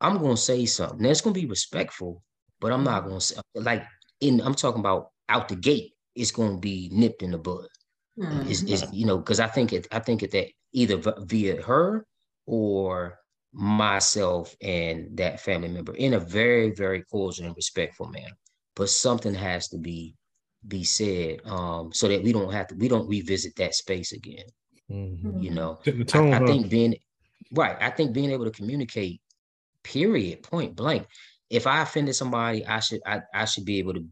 I'm gonna say something. Now it's gonna be respectful, but I'm not gonna say like in I'm talking about out the gate, it's gonna be nipped in the bud is is you know because I think it I think it that either via her or myself and that family member in a very very cordial and respectful manner. But something has to be be said um so that we don't have to we don't revisit that space again. Mhm. You know, Setting the I, I huh? think being right. I think being able to communicate, period, point blank. If I offended somebody, I should I, I should be able to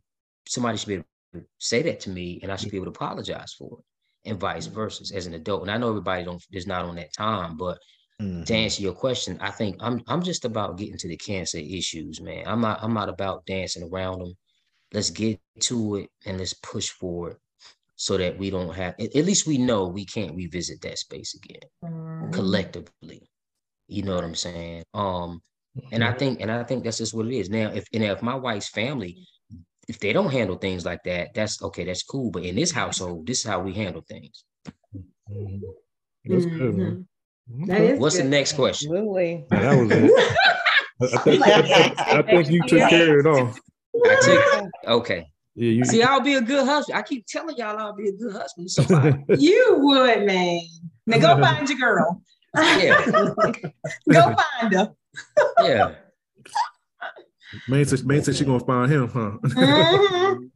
somebody should be able to say that to me and I should be able to apologize for it and vice versa as an adult. And I know everybody don't is not on that time, but Mhm. to answer your question, I think I'm I'm just about getting to the cancer issues, man. I'm not I'm not about dancing around them. Let's get to it and let's push forward so that we don't have at least we know we can't revisit that space again Mhm. collectively. You know what I'm saying? Um, and I think and I think that's just what it is. Now, if and if my wife's family, if they don't handle things like that, that's okay, that's cool. But in this household, this is how we handle things. Mhm. That's good, man. That is What's the next question? Absolutely. Yeah, that was it. I, I think, I, think you took care of it all. I took okay. Yeah, you. See, I'll be a good husband. I keep telling y'all I'll be a good husband. to Somebody. You would, man. Now go find your girl. Yeah, Go find her. Yeah. Main said, man said she gonna find him, huh? Mhm.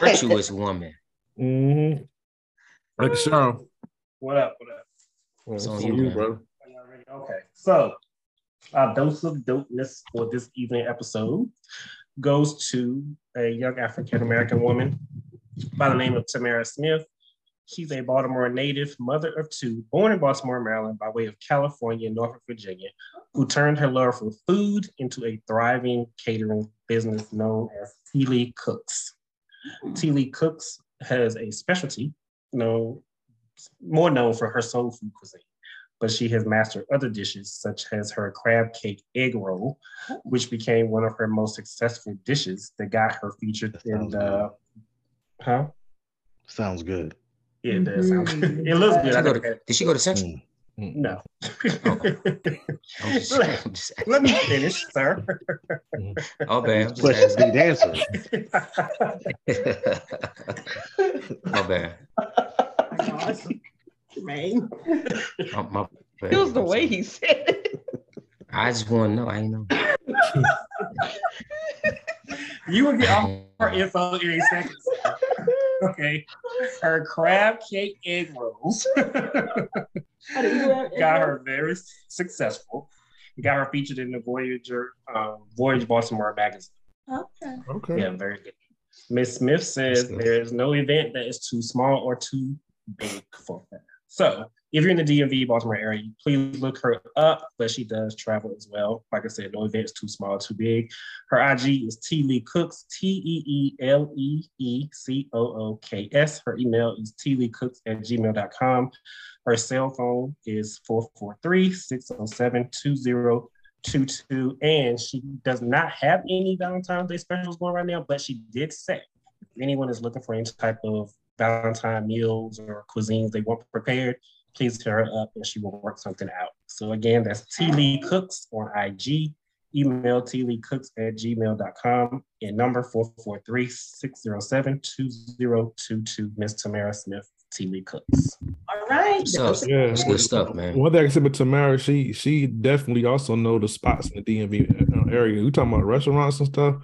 Virtuous woman. mm-hmm. Like Cheryl. What up? What up? It's on It's you, you, man. brother. Are y'all ready? Okay, so our dose of dopeness for this evening episode goes to a young African American woman by the name of Tamara Smith. She's a Baltimore native, mother of two, born in Baltimore, Maryland, by way of California and Norfolk, Virginia, who turned her love for food into a thriving catering business known as Teely Cooks. Teely Cooks has a specialty known more known for her soul food cuisine, but she has mastered other dishes such as her crab cake egg roll, which became one of her most successful dishes that got her featured That in sounds the. Huh? Sounds good. Yeah, it does. sound Mhm. good. It looks Did good. she go to, did she go to Central? Mm. Mm. no. I'm just, let, I'm just, let me finish, sir. Mm-hmm. oh, bad. I'm just Questions need answers. my bad. Oh my gosh. Jermaine. My, my bad. It was the I'm way sorry. he said it. I just want to know. I ain't know. you will get all her info in a second. Sir. Okay. Her crab cake egg rolls How do you want- got her very successful. Got her featured in the Voyager um, Voyage Baltimore magazine. Okay. Okay. Yeah, very good. Miss Smith says That's there is no event that is too small or too big for her. So if you're in the DMV Baltimore area, please look her up, but she does travel as well. Like I said, no event is too small too big. Her IG is T Lee Cooks, T E E L E E C O O K S. Her email is tleecooks at gmail.com. Her cell phone is 443 607 2022. And she does not have any Valentine's Day specials going right now, but she did say if anyone is looking for any type of Valentine meals or cuisines they want prepared, please hit her up and she will work something out. So again, that's T Lee Cooks on IG. Email tleecooks at gmail.com and number 443-607-2022. Miss Tamara Smith, T Lee Cooks. All right. What's up? Yeah. That's good stuff, man. One thing I can say about Tamara, she she definitely also know the spots in the DMV uh, area. We talking about restaurants and stuff.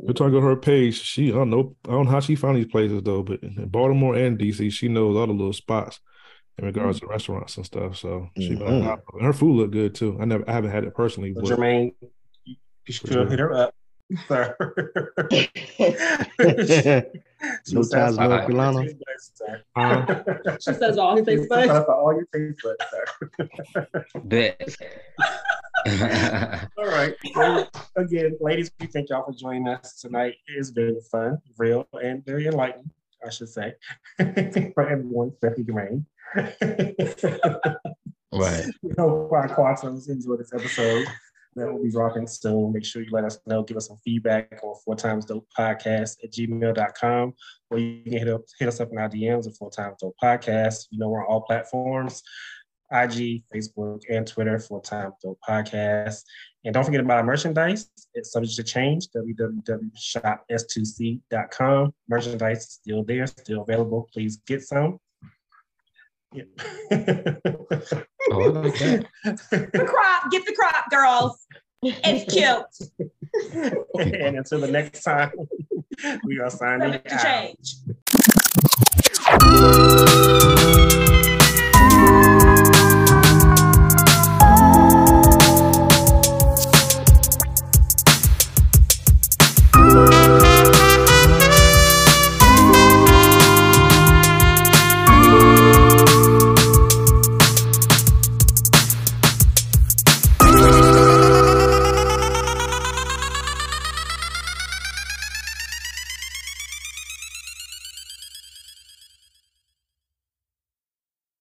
We're talking about her page. She I don't know I don't know how she found these places though, but in Baltimore and DC, she knows all the little spots in regards to restaurants and stuff. So she Mhm. and her food looked good too. I never I haven't had it personally, So but Jermaine, you you should hit her up. sir. No ties, no All Carolina? your sir. uh, She says all his face buds. All your taste buds, sir. Bet. All right. Well, again, ladies, we thank y'all for joining us tonight. It's been fun, real, and very enlightening, I should say, for everyone, especially Dwayne. right. we hope our quattros enjoy this episode. That will be dropping soon. Make sure you let us know. Give us some feedback on four times dope podcast at gmail.com. Or you can hit up hit us up in our DMs at four times dope podcast. You know, we're on all platforms. IG, Facebook, and Twitter four Time Dope Podcast. And don't forget about our merchandise. It's subject to change. www.shops2c.com. Merchandise is still there, still available. Please get some. Yeah. Oh, I like that. The crop. Get the crop, girls. It's cute. and until the next time, we are signing Subject to out. change.